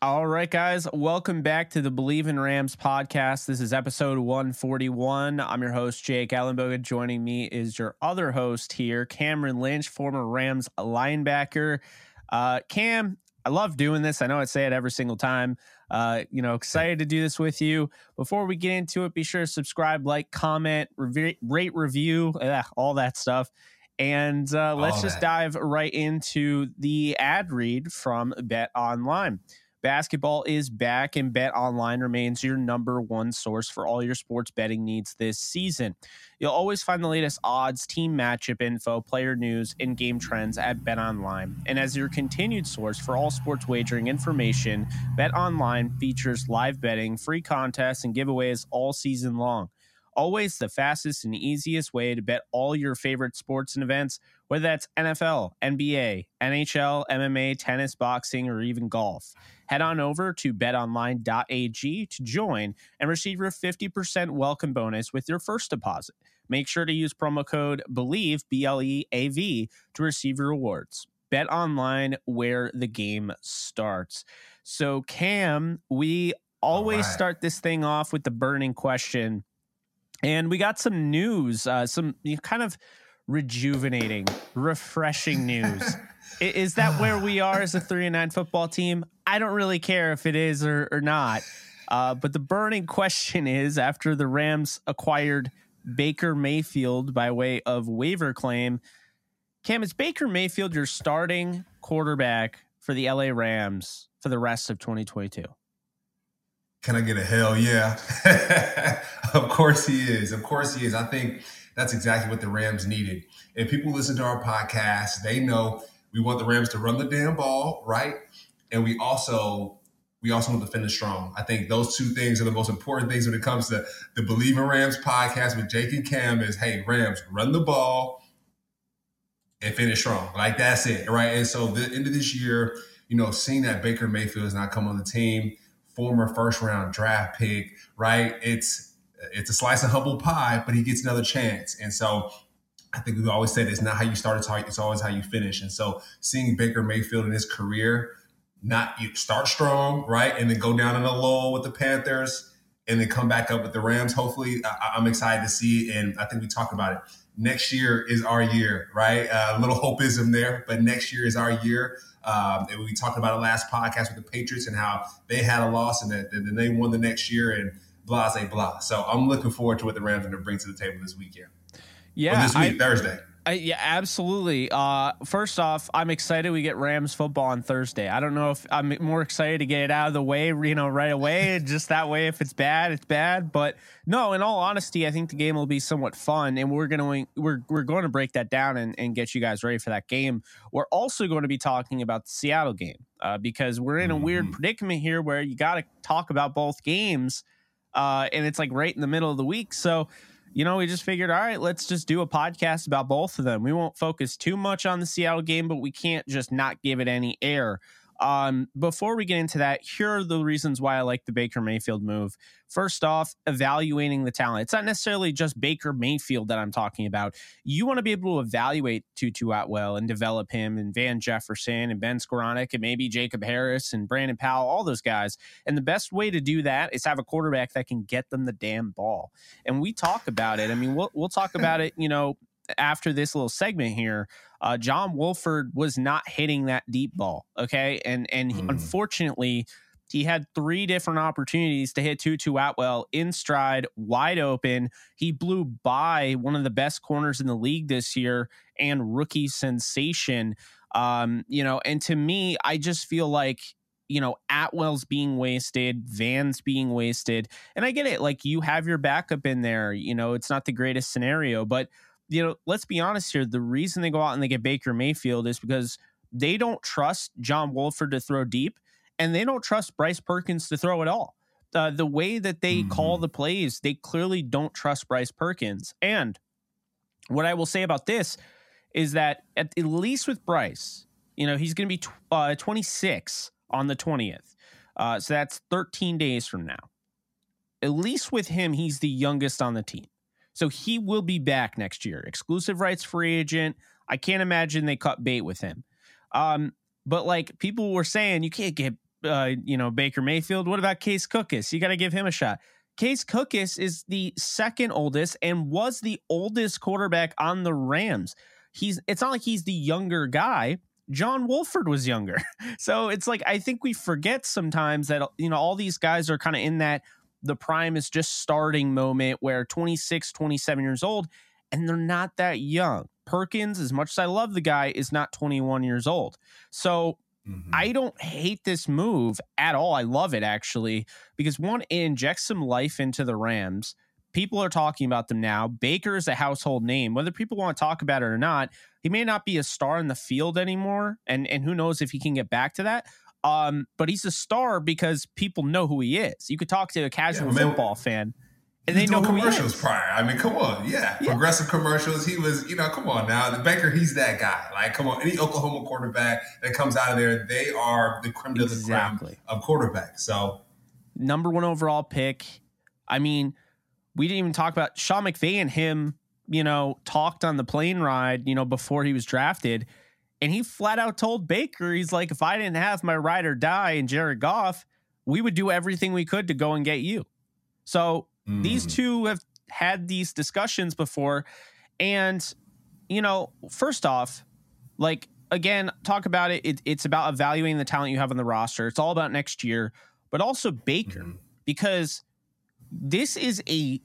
All right, guys, welcome back to the Bleav in Rams podcast. This is episode 141. I'm your host, Jake Ellenbogen. Joining me is your other host here, Cameron Lynch, former Rams linebacker. Uh, Cam, I love doing this. I know I say it every single time. Uh, you know, excited to do this with you. Before we get into it, be sure to subscribe, like, comment, rate, review, ugh, all that stuff. And uh, let's all just that. dive right into the ad read from Bet Online. Basketball is back, and Bet Online remains your number one source for all your sports betting needs this season. You'll always find the latest odds, team matchup info, player news, and game trends at Bet Online. And as your continued source for all sports wagering information, Bet Online features live betting, free contests, and giveaways all season long always the fastest and easiest way to bet all your favorite sports and events, whether that's NFL, NBA, NHL, MMA, tennis, boxing, or even golf. Head on over to betonline.ag to join and receive your 50% welcome bonus with your first deposit. Make sure to use promo code BLEAV, B L E A V, to receive your rewards. Bet online where the game starts. So, Cam, we always right. start this thing off with the burning question and we got some news, uh, some kind of rejuvenating, refreshing news. is that where we are as a three and nine football team? I don't really care if it is or, or not. Uh, but the burning question is after the Rams acquired Baker Mayfield by way of waiver claim, Cam, is Baker Mayfield your starting quarterback for the LA Rams for the rest of 2022? Can I get a hell yeah? of course he is. Of course he is. I think that's exactly what the Rams needed. If people listen to our podcast, they know we want the Rams to run the damn ball, right? And we also we also want to finish strong. I think those two things are the most important things when it comes to the Bleav in Rams podcast with Jake and Cam is hey, Rams, run the ball and finish strong. Like that's it, right? And so the end of this year, you know, seeing that Baker Mayfield has not come on the team, former first round draft pick, right? It's it's a slice of humble pie, but he gets another chance. And so I think we've always said it's not how you start, it's, it's always how you finish. And so seeing Baker Mayfield in his career, not you start strong, right? And then go down in a lull with the Panthers and then come back up with the Rams. Hopefully, I, am excited to see. And I think we talked about it. Next year is our year, right? Uh, a little hopeism there, but next year is our year. Um, and we talked about it last podcast with the Patriots and how they had a loss and then they won the next year and blah, say blah. So I'm looking forward to what the Rams are going to bring to the table this weekend. Yeah, this week, I, Thursday. I, yeah, absolutely. Uh, first off, I'm excited we get Rams football on Thursday. I don't know if I'm more excited to get it out of the way, you know, right away. just that way, if it's bad, it's bad. But no, in all honesty, I think the game will be somewhat fun, and we're gonna we're we're going to break that down and, and get you guys ready for that game. We're also going to be talking about the Seattle game uh, because we're in a weird mm-hmm. predicament here where you got to talk about both games, uh, and it's like right in the middle of the week, so you know, we just figured, all right, let's just do a podcast about both of them. We won't focus too much on the Seattle game, but we can't just not give it any air. Um, before we get into that, here are the reasons why I like the Baker Mayfield move. First off, evaluating the talent. It's not necessarily just Baker Mayfield that I'm talking about. You want to be able to evaluate Tutu Atwell and develop him and Van Jefferson and Ben Skowronek and maybe Jacob Harris and Brandon Powell, all those guys. And the best way to do that is have a quarterback that can get them the damn ball. And we talk about it. I mean, we'll we'll talk about it, you know, after this little segment here, uh, John Wolford was not hitting that deep ball. Okay. And and mm. unfortunately, he had three different opportunities to hit Tutu Atwell in stride, wide open. He blew by one of the best corners in the league this year and rookie sensation. Um, you know, and to me, I just feel like you know, Atwell's being wasted, Van's being wasted. And I get it. Like you have your backup in there. You know, it's not the greatest scenario, but you know, let's be honest here. The reason they go out and they get Baker Mayfield is because they don't trust John Wolford to throw deep, and they don't trust Bryce Perkins to throw at all. Uh, the way that they mm-hmm. call the plays, they clearly don't trust Bryce Perkins. And what I will say about this is that at, at least with Bryce, you know, he's going to be tw- uh, 26 on the 20th. Uh, so that's 13 days from now. At least with him, he's the youngest on the team. So he will be back next year. Exclusive rights free agent. I can't imagine they cut bait with him. Um, but like people were saying, you can't get uh, you know, Baker Mayfield. What about Case Cookus? You got to give him a shot. Case Cookus is the second oldest and was the oldest quarterback on the Rams. He's it's not like he's the younger guy. John Wolford was younger. So it's like I think we forget sometimes that you know all these guys are kind of in that the prime is just starting moment where 26, 27 years old, and they're not that young. Perkins, as much as I love the guy, is not 21 years old. So mm-hmm. I don't hate this move at all. I love it actually, because one, it injects some life into the Rams. People are talking about them now. Baker is a household name. Whether people want to talk about it or not, he may not be a star in the field anymore. And and who knows if he can get back to that. Um, but he's a star because people know who he is. You could talk to a casual yeah, football fan and they know commercials prior. I mean, come on, yeah. yeah. progressive commercials. He was, you know, come on now, the Baker. He's that guy. Like, come on, any Oklahoma quarterback that comes out of there, they are the creme de la creme of quarterback. So, number one overall pick. I mean, we didn't even talk about Sean McVay and him. You know, talked on the plane ride. You know, before he was drafted and he flat out told Baker, he's like, if I didn't have my ride or die and Jared Goff, we would do everything we could to go and get you. So mm. these two have had these discussions before. And, you know, first off, like, again, talk about it. it it's about evaluating the talent you have on the roster. It's all about next year, but also Baker, mm. because this is a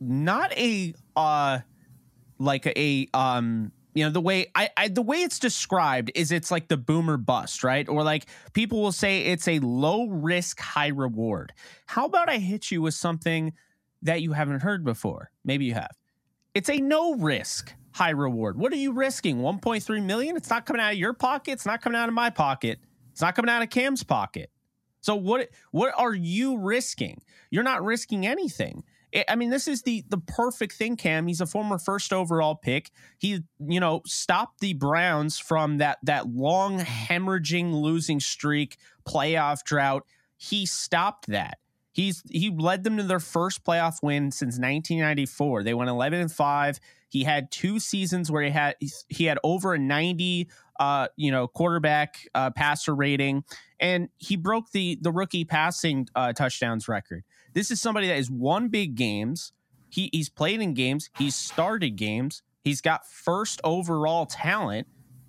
not a uh like a um you know the way I, I, the way it's described is it's like the boomer bust right? Or like people will say it's a low risk high reward. How about i hit you with something that you haven't heard before? Maybe you have. It's a no risk high reward. What are you risking? 1.3 million? It's not coming out of your pocket. It's not coming out of my pocket. It's not coming out of cam's pocket. So what what are you risking? You're not risking anything I mean, this is the the perfect thing, Cam. He's a former first overall pick. He, you know, stopped the Browns from that that long hemorrhaging losing streak, playoff drought. He stopped that. He's he led them to their first playoff win since 1994. They went 11 and 5. He had two seasons where he had he had over a 90 uh, you know, quarterback uh, passer rating and he broke the the rookie passing uh, touchdowns record. This is somebody that has won big games. He, he's played in games. He's started games. He's got first overall talent,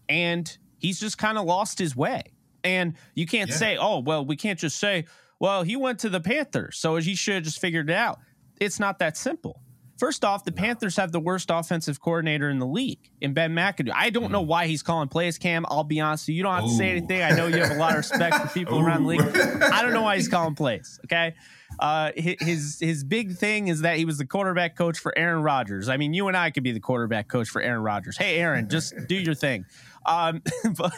and he's just kind of lost his way. And you can't yeah. say, oh, well, we can't just say, well, he went to the Panthers, so he should have just figured it out. It's not that simple. First off, the Panthers have the worst offensive coordinator in the league in Ben McAdoo. I don't know mm. why he's calling plays, Cam. I'll be honest with you. You don't have to say anything. I know you have a lot of respect for people around the league. I don't know why he's calling plays. Okay. Uh, his his big thing is that he was the quarterback coach for Aaron Rodgers. I mean, you and I could be the quarterback coach for Aaron Rodgers. Hey, Aaron, just do your thing. Um, but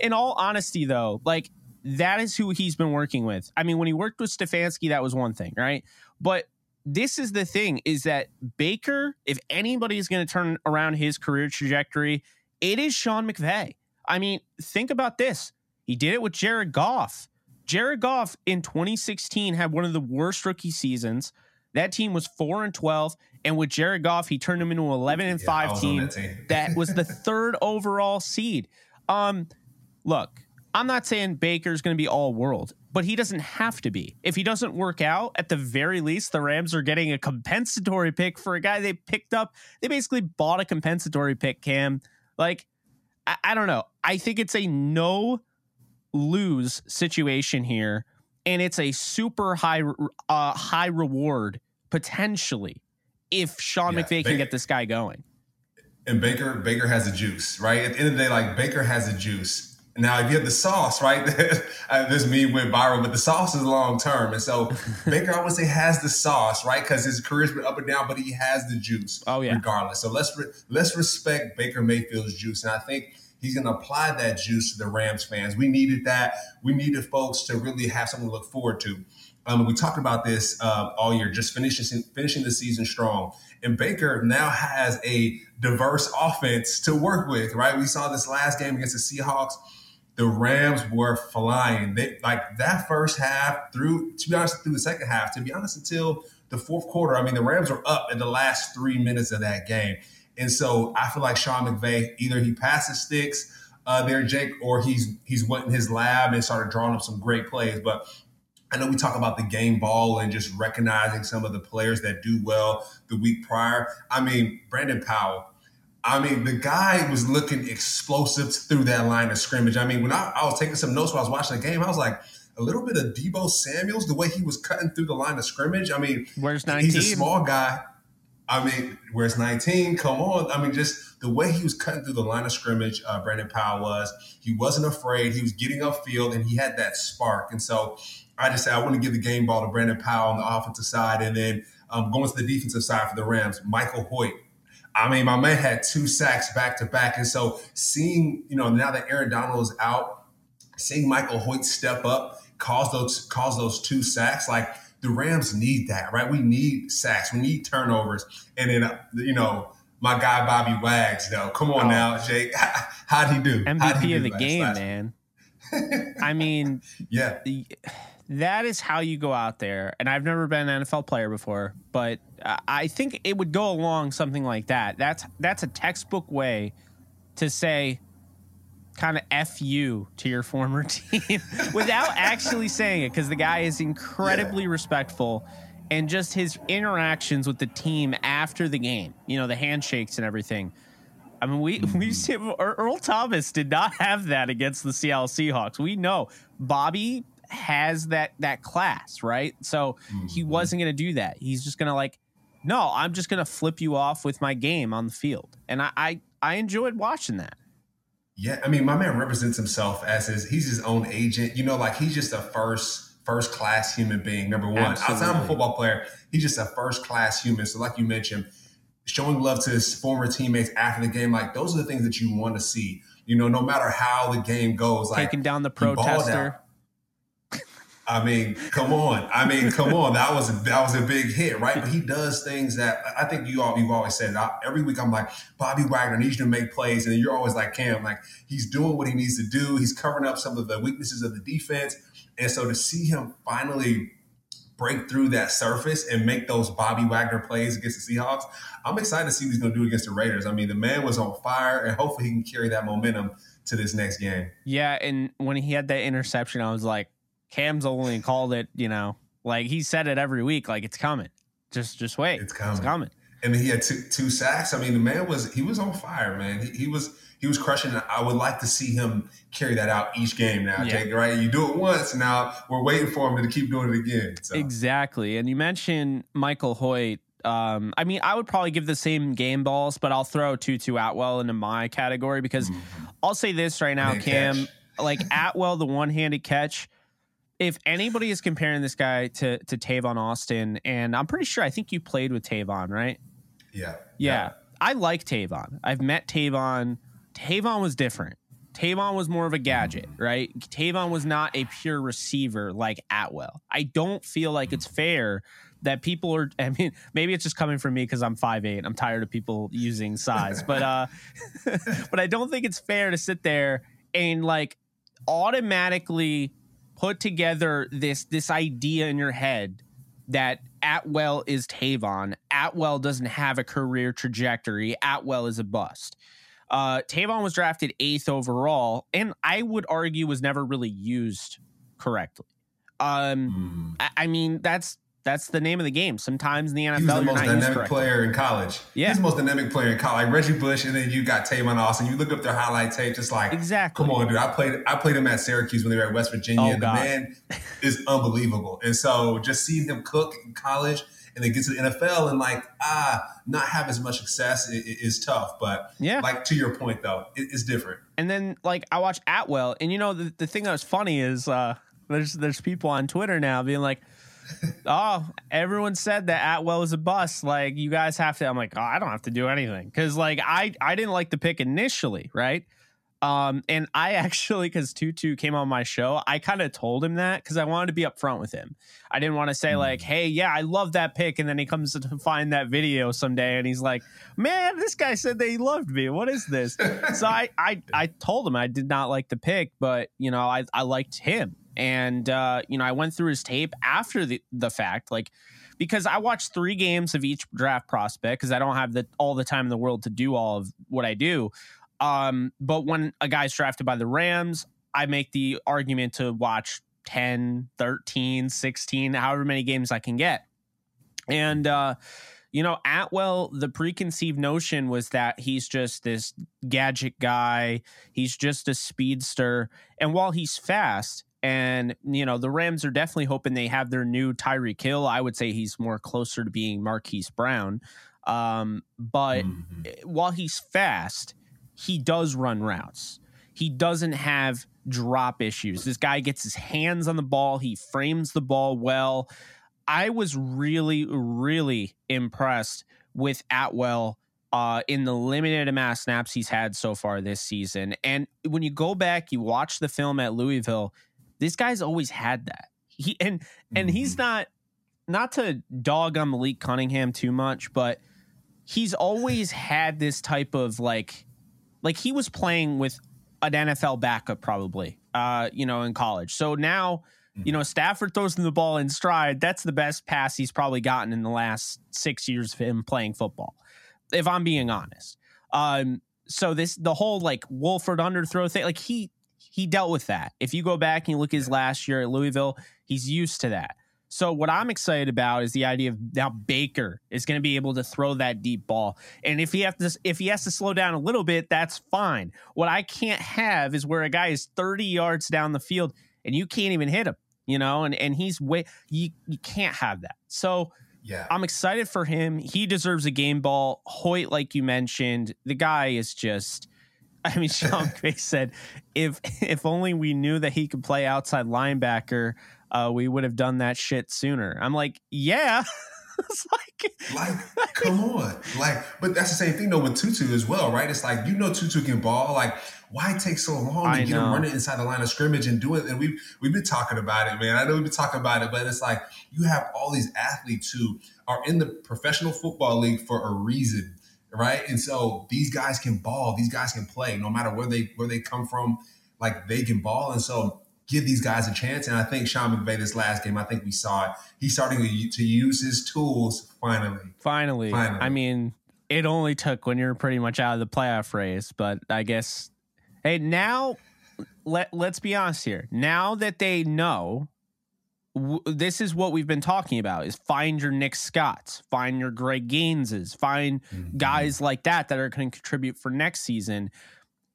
in all honesty, though, like that is who he's been working with. I mean, when he worked with Stefanski, that was one thing, right? But this is the thing is that Baker, if anybody is going to turn around his career trajectory, it is Sean McVay. I mean, think about this. He did it with Jared Goff. Jared Goff in 2016 had one of the worst rookie seasons. That team was 4 and 12 and with Jared Goff he turned them into an 11 and 5 yeah, team, team. that was the third overall seed. Um look, I'm not saying Baker's going to be all world, but he doesn't have to be. If he doesn't work out, at the very least, the Rams are getting a compensatory pick for a guy they picked up. They basically bought a compensatory pick, Cam. Like, I, I don't know. I think it's a no lose situation here, and it's a super high uh, high reward potentially if Sean yeah, McVay Baker, can get this guy going. And Baker Baker has the juice, right? At the end of the day, like Baker has the juice now, if you have the sauce, right? this me went viral, but the sauce is long term. And so Baker, I would say, has the sauce, right? Because his career's been up and down, but he has the juice. Oh, yeah. Regardless. So let's re- let's respect Baker Mayfield's juice. And I think he's going to apply that juice to the Rams fans. We needed that. We needed folks to really have something to look forward to. Um, we talked about this uh, all year, just finishing finishing the season strong. And Baker now has a diverse offense to work with, right? We saw this last game against the Seahawks the Rams were flying. They like that first half through to be honest, through the second half, to be honest, until the fourth quarter. I mean, the Rams were up in the last three minutes of that game. And so I feel like Sean McVay, either he passes sticks uh, there, Jake, or he's he's went in his lab and started drawing up some great plays. But I know we talk about the game ball and just recognizing some of the players that do well the week prior. I mean, Brandon Powell, I mean, the guy was looking explosive through that line of scrimmage. I mean, when I, I was taking some notes while I was watching the game, I was like, a little bit of Deebo Samuels, the way he was cutting through the line of scrimmage. I mean, where's 19? He's a small guy. I mean, where's 19? Come on. I mean, just the way he was cutting through the line of scrimmage, uh, Brandon Powell was. He wasn't afraid. He was getting upfield and he had that spark. And so I just said, I want to give the game ball to Brandon Powell on the offensive side. And then um, going to the defensive side for the Rams, Michael Hoyt. I mean, my man had two sacks back to back. And so seeing, you know, now that Aaron Donald is out, seeing Michael Hoyt step up, cause those cause those two sacks, like the Rams need that, right? We need sacks, we need turnovers. And then, uh, you know, my guy Bobby Wags, though. Come on oh. now, Jake. How'd he do? MVP he do of the game, last? man. I mean, yeah. that is how you go out there. And I've never been an NFL player before, but I think it would go along something like that. That's that's a textbook way to say kind of f you to your former team without actually saying it because the guy is incredibly yeah. respectful and just his interactions with the team after the game you know the handshakes and everything i mean we we see earl thomas did not have that against the seattle seahawks we know bobby has that that class right so mm-hmm. he wasn't going to do that he's just going to like no, I'm just gonna flip you off with my game on the field, and I I, I enjoyed watching that. Yeah, I mean, my man represents himself as his he's his own agent. You know, like he's just a first first class human being. Number one, Absolutely. outside of a football player, he's just a first class human. So, like you mentioned, showing love to his former teammates after the game, like those are the things that you want to see. You know, no matter how the game goes, like taking down the protester. I mean, come on. I mean, come on. That was that was a big hit, right? But he does things that I think you all you've always said. I, every week I'm like, Bobby Wagner needs to make plays, and you're always like, Cam, like he's doing what he needs to do. He's covering up some of the weaknesses of the defense, and so to see him finally break through that surface and make those Bobby Wagner plays against the Seahawks, I'm excited to see what he's going to do against the Raiders. I mean, the man was on fire, and hopefully he can carry that momentum to this next game. Yeah, and when he had that interception, I was like Cam's only called it, you know, like he said it every week, like it's coming. Just just wait. It's coming. It's coming. And he had two, two sacks. I mean, the man was he was on fire, man. He, he was he was crushing. I would like to see him carry that out each game now, yeah. Jake. Right? You do it once, now we're waiting for him to keep doing it again. So. Exactly. And you mentioned Michael Hoyt. Um, I mean, I would probably give the same game balls, but I'll throw Tutu Atwell into my category because mm-hmm. I'll say this right now, Man, Cam. Catch. Like Atwell, the one-handed catch if anybody is comparing this guy to to Tavon Austin, and I'm pretty sure I think you played with Tavon, right? Yeah. Yeah. yeah. I like Tavon. I've met Tavon. Tavon was different. Tavon was more of a gadget, right? Tavon was not a pure receiver like Atwell. I don't feel like it's fair that people are I mean, maybe it's just coming from me because I'm 5'8. I'm tired of people using size. But uh but I don't think it's fair to sit there and like automatically put together this this idea in your head that Atwell is Tavon. Atwell doesn't have a career trajectory. Atwell is a bust. Uh, Tavon was drafted eighth overall, and I would argue was never really used correctly. Um, mm. I, I, mean, that's that's the name of the game. Sometimes in the NFL, he was the most dynamic player in college. Yeah, he's the most dynamic player in college. Like Reggie Bush, and then you got Tavon Austin. You look up their highlight tape, just like exactly. Come on, dude. I played I played him at Syracuse when they were at West Virginia. Oh, the man is unbelievable, and so just seeing him cook in college and then get to the NFL and like ah not have as much success is, tough. But yeah, like to your point though, it, it's different. And then like I watch Atwell, and you know the, the thing that was funny is uh there's there's people on Twitter now being like. Oh, everyone said that Atwell was a bust. Like you guys have to. I'm like, oh, I don't have to do anything because like I I didn't like the pick initially, right? Um, and I actually, because Tutu came on my show, I kind of told him that because I wanted to be upfront with him. I didn't want to say, mm. like, hey, yeah, I love that pick. And then he comes to find that video someday and he's like, man, this guy said that he loved me. What is this? so I, I, I told him I did not like the pick, but, you know, I, I liked him. And, uh, you know, I went through his tape after the, the fact, like, because I watched three games of each draft prospect because I don't have the all the time in the world to do all of what I do. Um, but when a guy's drafted by the Rams, I make the argument to watch 10, 13, 16, however many games I can get. And, uh, you know, Atwell, the preconceived notion was that he's just this gadget guy. He's just a speedster. And while he's fast, and, you know, the Rams are definitely hoping they have their new Tyreek Hill. I would say he's more closer to being Marquise Brown. Um, but mm-hmm. while he's fast, he does run routes. He doesn't have drop issues. This guy gets his hands on the ball, he frames the ball well. I was really, really impressed with Atwell uh, in the limited amount of snaps he's had so far this season. And when you go back, you watch the film at Louisville, this guy's always had that. He and and mm-hmm. he's not not to dog on Malik Cunningham too much, but he's always had this type of like like he was playing with an NFL backup probably, uh, you know, in college. So now, you know, Stafford throws him the ball in stride. That's the best pass he's probably gotten in the last six years of him playing football, if I'm being honest. Um, so this the whole like Wolford underthrow thing, like he he dealt with that. If you go back and you look at his last year at Louisville, he's used to that. So what I'm excited about is the idea of now Baker is going to be able to throw that deep ball. And if he has to if he has to slow down a little bit, that's fine. What I can't have is where a guy is 30 yards down the field and you can't even hit him, you know, and and he's way you you can't have that. So yeah. I'm excited for him. He deserves a game ball. Hoyt, like you mentioned, the guy is just I mean, Sean Gray said, if if only we knew that he could play outside linebacker, uh, we would have done that shit sooner. I'm like, yeah. it's like, like, come on, like, but that's the same thing though with Tutu as well, right? It's like you know Tutu can ball. Like, why take so long to I get know. him running inside the line of scrimmage and do it? And we've we've been talking about it, man. I know we've been talking about it, but it's like you have all these athletes who are in the professional football league for a reason, right? And so these guys can ball, these guys can play, no matter where they where they come from. Like they can ball, and so give these guys a chance. And I think Sean McVay this last game, I think we saw it. He's starting to, to use his tools finally. Finally. Finally. I mean, it only took when you're pretty much out of the playoff race, but I guess hey, now let let's be honest here. Now that they know w- this is what we've been talking about is find your Nick Scotts, find your Greg Gaineses, find mm-hmm. guys like that that are going to contribute for next season.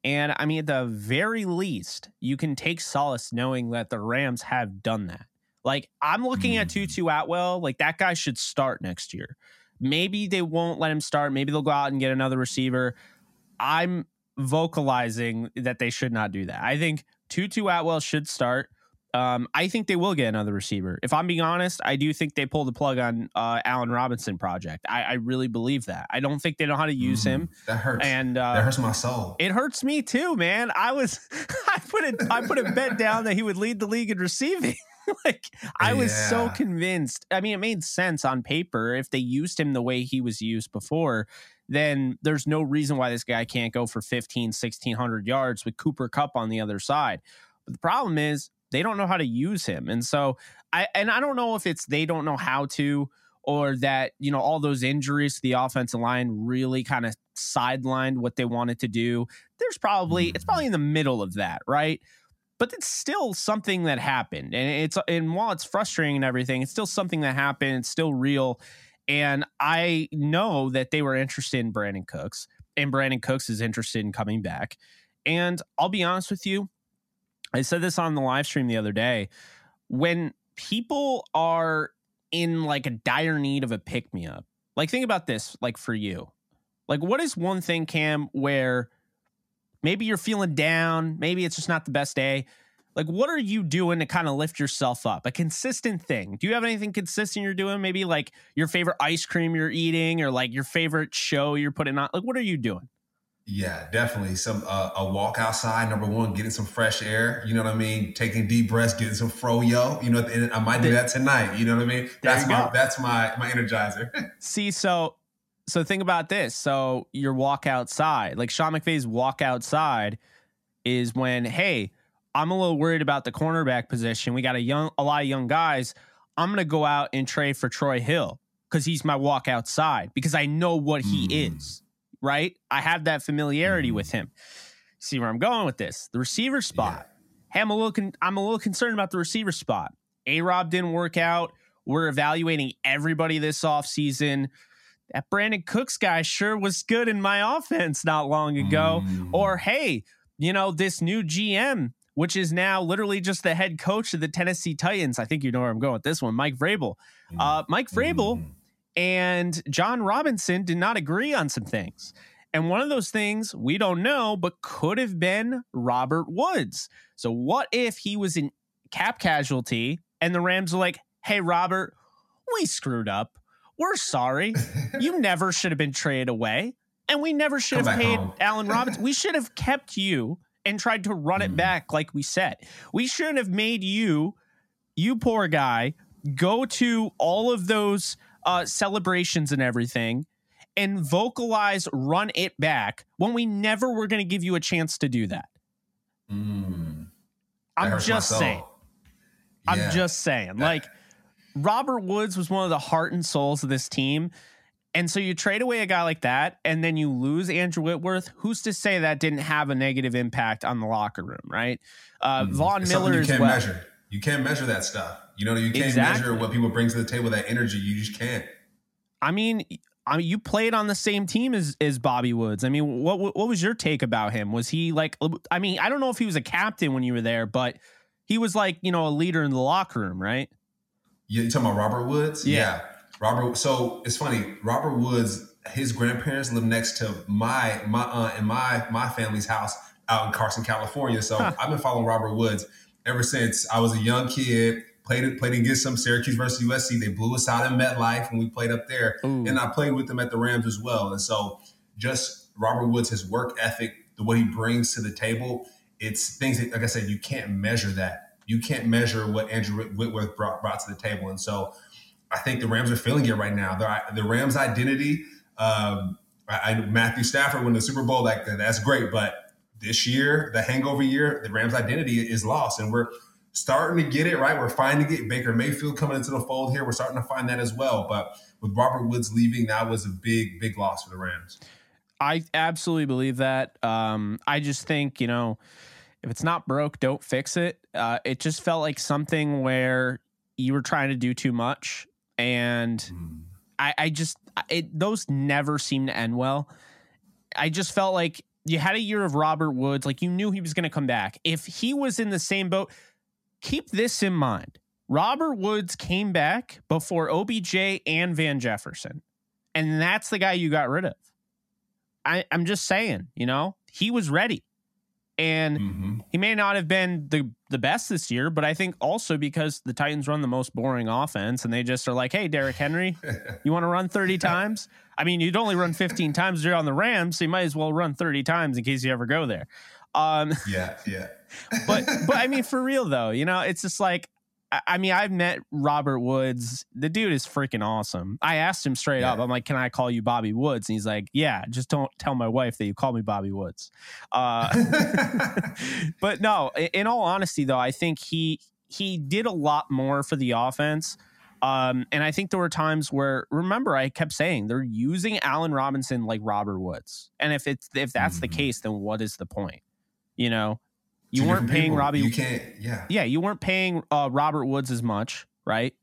And I mean, at the very least, you can take solace knowing that the Rams have done that. Like, I'm looking at mm. Tutu Atwell, like, that guy should start next year. Maybe they won't let him start. Maybe they'll go out and get another receiver. I'm vocalizing that they should not do that. I think Tutu Atwell should start. Um, I think they will get another receiver. If I'm being honest, I do think they pulled the plug on uh, Allen Robinson project. I, I, really believe that. I don't think they know how to use mm, him. That hurts. And uh, that hurts my soul. It hurts me too, man. I was I put it I put a bet down that he would lead the league in receiving. like I was yeah. so convinced. I mean, it made sense on paper if they used him the way he was used before. Then there's no reason why this guy can't go for 15, 1600 yards with Cooper Kupp on the other side But the problem is they don't know how to use him. And so I and I don't know if it's they don't know how to or that, you know, all those injuries to the offensive line really kind of sidelined what they wanted to do. There's probably it's probably mm. in the middle of that, right? But it's still something that happened. And it's and while it's frustrating and everything, it's still something that happened. It's still real. And I know that they were interested in Brandin Cooks, and Brandin Cooks is interested in coming back. And I'll be honest with you, I said this on the live stream the other day. When people are in like a dire need of a pick me up, like think about this, like for you, like what is one thing, Cam, where maybe you're feeling down, maybe it's just not the best day. Like, what are you doing to kind of lift yourself up? A consistent thing. Do you have anything consistent you're doing? Maybe like your favorite ice cream you're eating or like your favorite show you're putting on? Like, what are you doing? Yeah, definitely. Some uh, a walk outside. Number one, getting some fresh air. You know what I mean. Taking deep breaths, getting some froyo. You know, and I might do that tonight. You know what I mean. That's my go. that's my my energizer. See, so so think about this. So your walk outside, like Sean McVay's walk outside, is when hey, I'm a little worried about the cornerback position. We got a young a lot of young guys. I'm gonna go out and trade for Troy Hill because he's my walk outside because I know what he mm. is right? I have that familiarity with him. See where I'm going with this? The receiver spot. Yeah. Hey, I'm a little con- I'm a little concerned about the receiver spot. A Rob didn't work out. We're evaluating everybody this offseason. That Brandin Cooks guy sure was good in my offense not long ago. Mm. Or hey, you know, this new GM, which is now literally just the head coach of the Tennessee Titans. I think you know where I'm going with this one, Mike Vrabel. Uh, Mike Vrabel mm and Jon Robinson did not agree on some things. And one of those things we don't know, but could have been Robert Woods. So, what if he was in cap casualty and the Rams were like, hey, Robert, we screwed up. We're sorry. you never should have been traded away. And we never should Come have paid home. Allen Robinson. we should have kept you and tried to run it mm. back like we said. We shouldn't have made you, you poor guy, go to all of those uh, celebrations and everything and vocalize run it back when we never were going to give you a chance to do that. Mm, I'm just saying. Yeah. I'm just saying. Like Robert Woods was one of the heart and souls of this team. And so you trade away a guy like that and then you lose Andrew Whitworth. Who's to say that didn't have a negative impact on the locker room, right? Uh, mm, Von Miller as well. Measure. You can't measure that stuff. You know, you can't exactly. measure what people bring to the table. That energy, you just can't. I mean, I mean, you played on the same team as as Bobby Woods. I mean, what what was your take about him? Was he like? I mean, I don't know if he was a captain when you were there, but he was like you know a leader in the locker room, right? You talking about Robert Woods? Yeah. yeah. Robert. So it's funny. Robert Woods, his grandparents live next to my my aunt and my my family's house out in Carson, California. So huh. I've been following Robert Woods ever since I was a young kid. Played played against some Syracuse versus USC. They blew us out in MetLife when we played up there, Ooh. and I played with them at the Rams as well. And so, just Robert Woods, his work ethic, the what he brings to the table, it's things that, like I said, you can't measure that. You can't measure what Andrew Whitworth brought, brought to the table. And so, I think the Rams are feeling it right now. The, the Rams' identity. Um, I, Matthew Stafford win the Super Bowl, like that's great, but this year, the hangover year, the Rams' identity is lost, and we're starting to get it right. We're finally getting Baker Mayfield coming into the fold here. We're starting to find that as well. But with Robert Woods leaving, that was a big, big loss for the Rams. I absolutely believe that. Um, I just think you know, if it's not broke, don't fix it. Uh, it just felt like something where you were trying to do too much, and mm. I, I just it, those never seem to end well. I just felt like you had a year of Robert Woods, like you knew he was going to come back. If he was in the same boat, keep this in mind. Robert Woods came back before OBJ and Van Jefferson. And that's the guy you got rid of. I, am just saying, you know, he was ready. And mm-hmm. he may not have been the, the best this year, but I think also because the Titans run the most boring offense and they just are like, hey, Derrick Henry, you want to run 30 times? I mean, you'd only run 15 times if you're on the Rams, so you might as well run 30 times in case you ever go there. Um, yeah, yeah. but but I mean, for real though, you know, it's just like I mean, I've met Robert Woods. The dude is freaking awesome. I asked him straight yeah. up. I'm like, "Can I call you Bobby Woods?" And he's like, "Yeah, just don't tell my wife that you call me Bobby Woods." Uh, but no, in all honesty, though, I think he he did a lot more for the offense. Um, and I think there were times where, remember, I kept saying they're using Allen Robinson like Robert Woods, and if it's if that's mm-hmm. the case, then what is the point? You know, you weren't paying people. Robbie. You can't. Yeah. Yeah, you weren't paying uh, Robert Woods as much, right?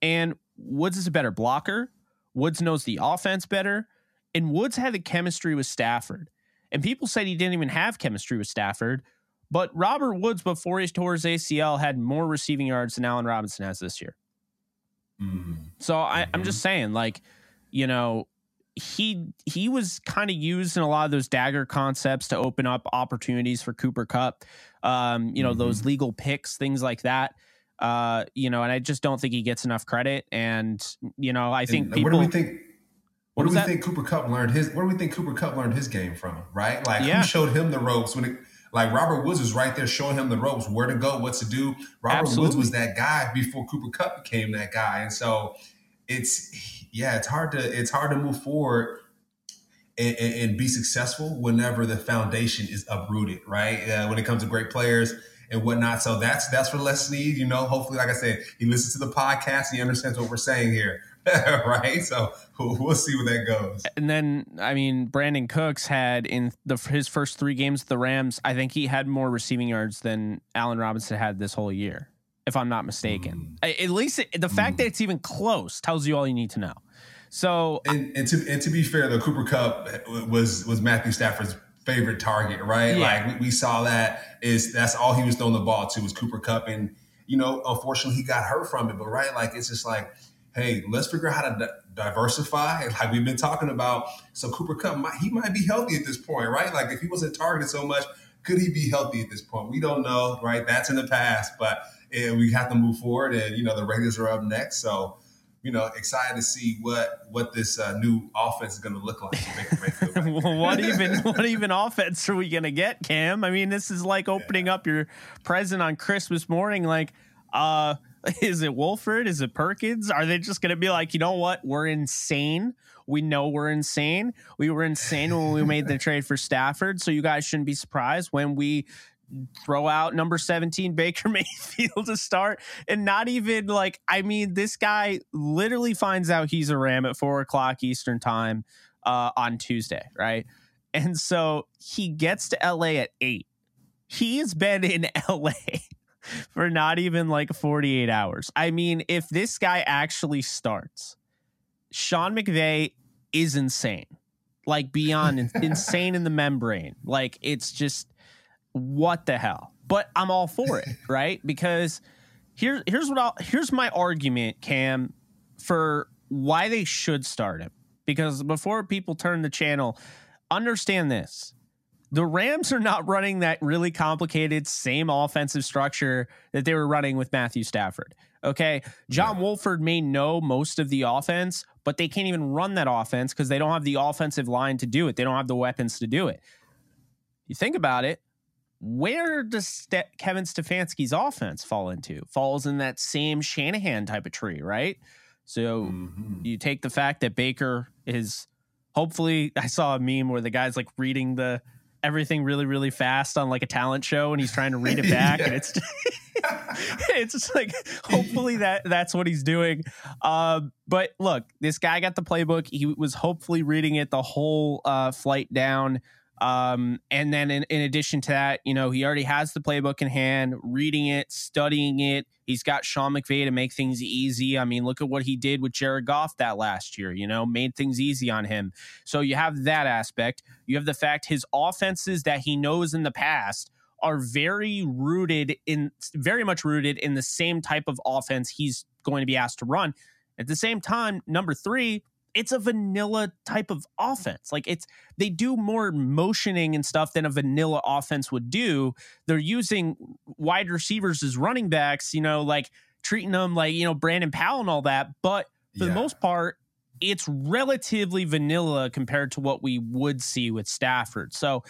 And Woods is a better blocker. Woods knows the offense better, and Woods had the chemistry with Stafford. And people said he didn't even have chemistry with Stafford. But Robert Woods, before he tore his ACL, had more receiving yards than Allen Robinson has this year. Mm-hmm. So I, I'm just saying, like, you know, he he was kind of used in a lot of those dagger concepts to open up opportunities for Cooper Kupp. Um, you know, mm-hmm. those legal picks, things like that. Uh, you know, and I just don't think he gets enough credit. And you know, I think and people. Where do we think? What, do we that? think Cooper Kupp learned his? Where do we think Cooper Kupp learned his game from? Right, like yeah. who showed him the ropes when it? Like Robert Woods was right there showing him the ropes, where to go, what to do. Robert Absolutely. Woods was that guy before Cooper Kupp became that guy, and so it's yeah, it's hard to it's hard to move forward and, and, be successful whenever the foundation is uprooted, right? Uh, when it comes to great players and whatnot. So that's that's what Les Snead, you know, hopefully, like I said, he listens to the podcast, he understands what we're saying here. right, so we'll see where that goes. And then, I mean, Brandin Cooks had in the his first three games, the Rams. I think he had more receiving yards than Allen Robinson had this whole year, if I'm not mistaken. Mm. At least it, the mm. fact that it's even close tells you all you need to know. So and, and to and to be fair, the Cooper Kupp was was Matthew Stafford's favorite target, right? Yeah. Like we, we, saw that is that's all he was throwing the ball to was Cooper Kupp, and you know, unfortunately, he got hurt from it. But right, like it's just like, hey, let's figure out how to di- diversify, like we've been talking about. So Cooper Kupp, might, he might be healthy at this point, right? Like if he wasn't targeted so much, could he be healthy at this point? We don't know, right? That's in the past, but eh, we have to move forward, and you know, the Raiders are up next, so you know, excited to see what what this uh, new offense is going to look like. what even what even offense are we going to get, Cam? I mean, this is like opening yeah. up your present on Christmas morning. Like, uh, is it Wolford? Is it Perkins? Are they just going to be like, you know what? We're insane. We know we're insane. We were insane when we made the trade for Stafford. So you guys shouldn't be surprised when we throw out number 17 Baker Mayfield to start and not even like I mean this guy literally finds out he's a Ram at four o'clock Eastern time uh, on Tuesday, right? And so he gets to LA at eight. He's been in LA for not even like 48 hours. I mean, if this guy actually starts, Sean McVay is insane. Like beyond insane in the membrane. Like it's just what the hell? But I'm all for it, right? Because here's here's what I'll here's my argument, Cam, for why they should start him. Because before people turn the channel, understand this. The Rams are not running that really complicated same offensive structure that they were running with Matthew Stafford. Okay. John yeah. Wolford may know most of the offense, but they can't even run that offense because they don't have the offensive line to do it. They don't have the weapons to do it. You think about it, where does Ste- Kevin Stefanski's offense fall into? Falls in that same Shanahan type of tree, right? So mm-hmm. you take the fact that Baker is hopefully I saw a meme where the guy's like reading the everything really really fast on like a talent show and he's trying to read it back yeah. and it's it's just like hopefully that that's what he's doing uh, but look this guy got the playbook he was hopefully reading it the whole uh, flight down um, and then in, in, addition to that, you know, he already has the playbook in hand, reading it, studying it. He's got Sean McVay to make things easy. I mean, look at what he did with Jared Goff that last year, you know, made things easy on him. So you have that aspect. You have the fact his offenses that he knows in the past are very rooted in very much rooted in the same type of offense he's going to be asked to run. At the same time, number three, it's a vanilla type of offense. Like it's they do more motioning and stuff than a vanilla offense would do. They're using wide receivers as running backs, you know, like treating them like, you know, Brandon Powell and all that, but for yeah. the most part it's relatively vanilla compared to what we would see with Stafford. So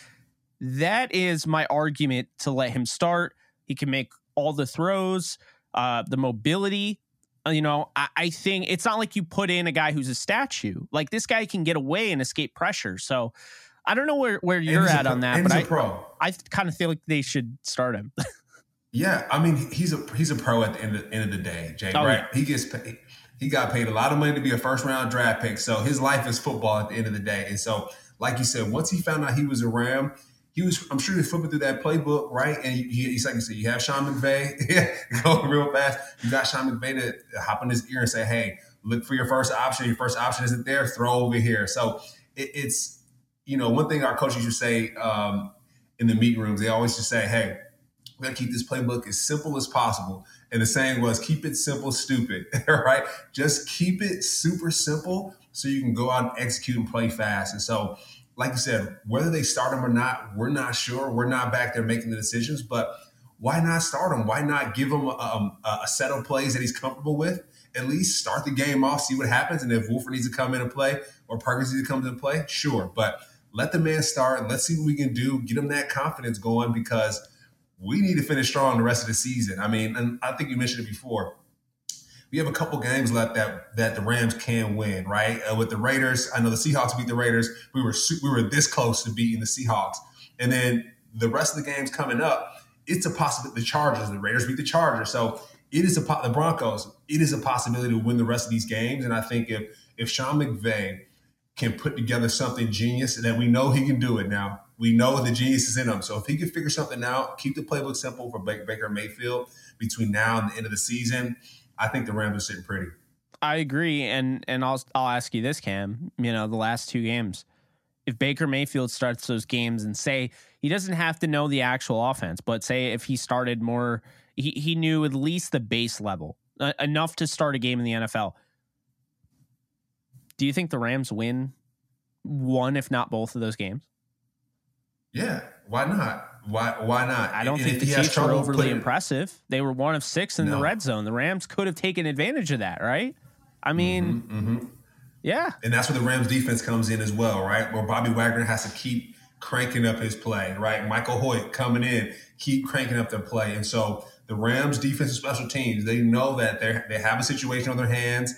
that is my argument to let him start. He can make all the throws. uh, the mobility. Uh, you know, I, I think it's not like you put in a guy who's a statue. Like this guy can get away and escape pressure. So I don't know where, where you're at on that, but I, pro. I kind of feel like they should start him. yeah, I mean he's a he's a pro at the end of, end of the day, Jay. Oh, right? Yeah. He gets paid, he got paid a lot of money to be a first round draft pick, so his life is football at the end of the day. And so, like you said, once he found out he was a Ram, he was I'm sure he was flipping through that playbook, right? And he, he's like you said, you have Sean McVay going real fast. You got Sean McVay to hop on his ear and say, hey, look for your first option. Your first option isn't there. Throw over here. So it, it's you know, one thing our coaches used to say um, in the meeting rooms, they always just say, hey, we gotta keep this playbook as simple as possible. And the saying was, keep it simple, stupid, right? Just keep it super simple so you can go out and execute and play fast. And so, like you said, whether they start him or not, we're not sure. We're not back there making the decisions, but why not start him? Why not give him um, a, a, set of plays that he's comfortable with? At least start the game off, see what happens. And if Wolford needs to come in and play or Perkins needs to come in and play, sure. But let the man start. Let's see what we can do. Get him that confidence going because we need to finish strong the rest of the season. I mean, and I think you mentioned it before. We have a couple games left that that the Rams can win, right? Uh, with the Raiders, I know the Seahawks beat the Raiders. We were we were this close to beating the Seahawks, and then the rest of the games coming up, it's a possibility. The Chargers, the Raiders beat the Chargers, so it is a the Broncos. It is a possibility to win the rest of these games, and I think if if Sean McVay can put together something genius and that we know he can do it now. We know the genius is in him. So if he can figure something out, keep the playbook simple for Baker Mayfield between now and the end of the season, I think the Rams are sitting pretty. I agree, and and I'll I'll ask you this, Cam. You know, the last two games, if Baker Mayfield starts those games and say he doesn't have to know the actual offense, but say if he started more, he he knew at least the base level uh, enough to start a game in the NFL do you think the Rams win one, if not both, of those games? Yeah, why not? Why why not? I don't and think the Chiefs were overly impressive. They were one of six in no. the red zone. The Rams could have taken advantage of that, right? I mean, mm-hmm, mm-hmm. yeah. And that's where the Rams defense comes in as well, right? Where Bobby Wagner has to keep cranking up his play, right? Michael Hoyt coming in, keep cranking up their play. And so the Rams defense and special teams, they know that they they have a situation on their hands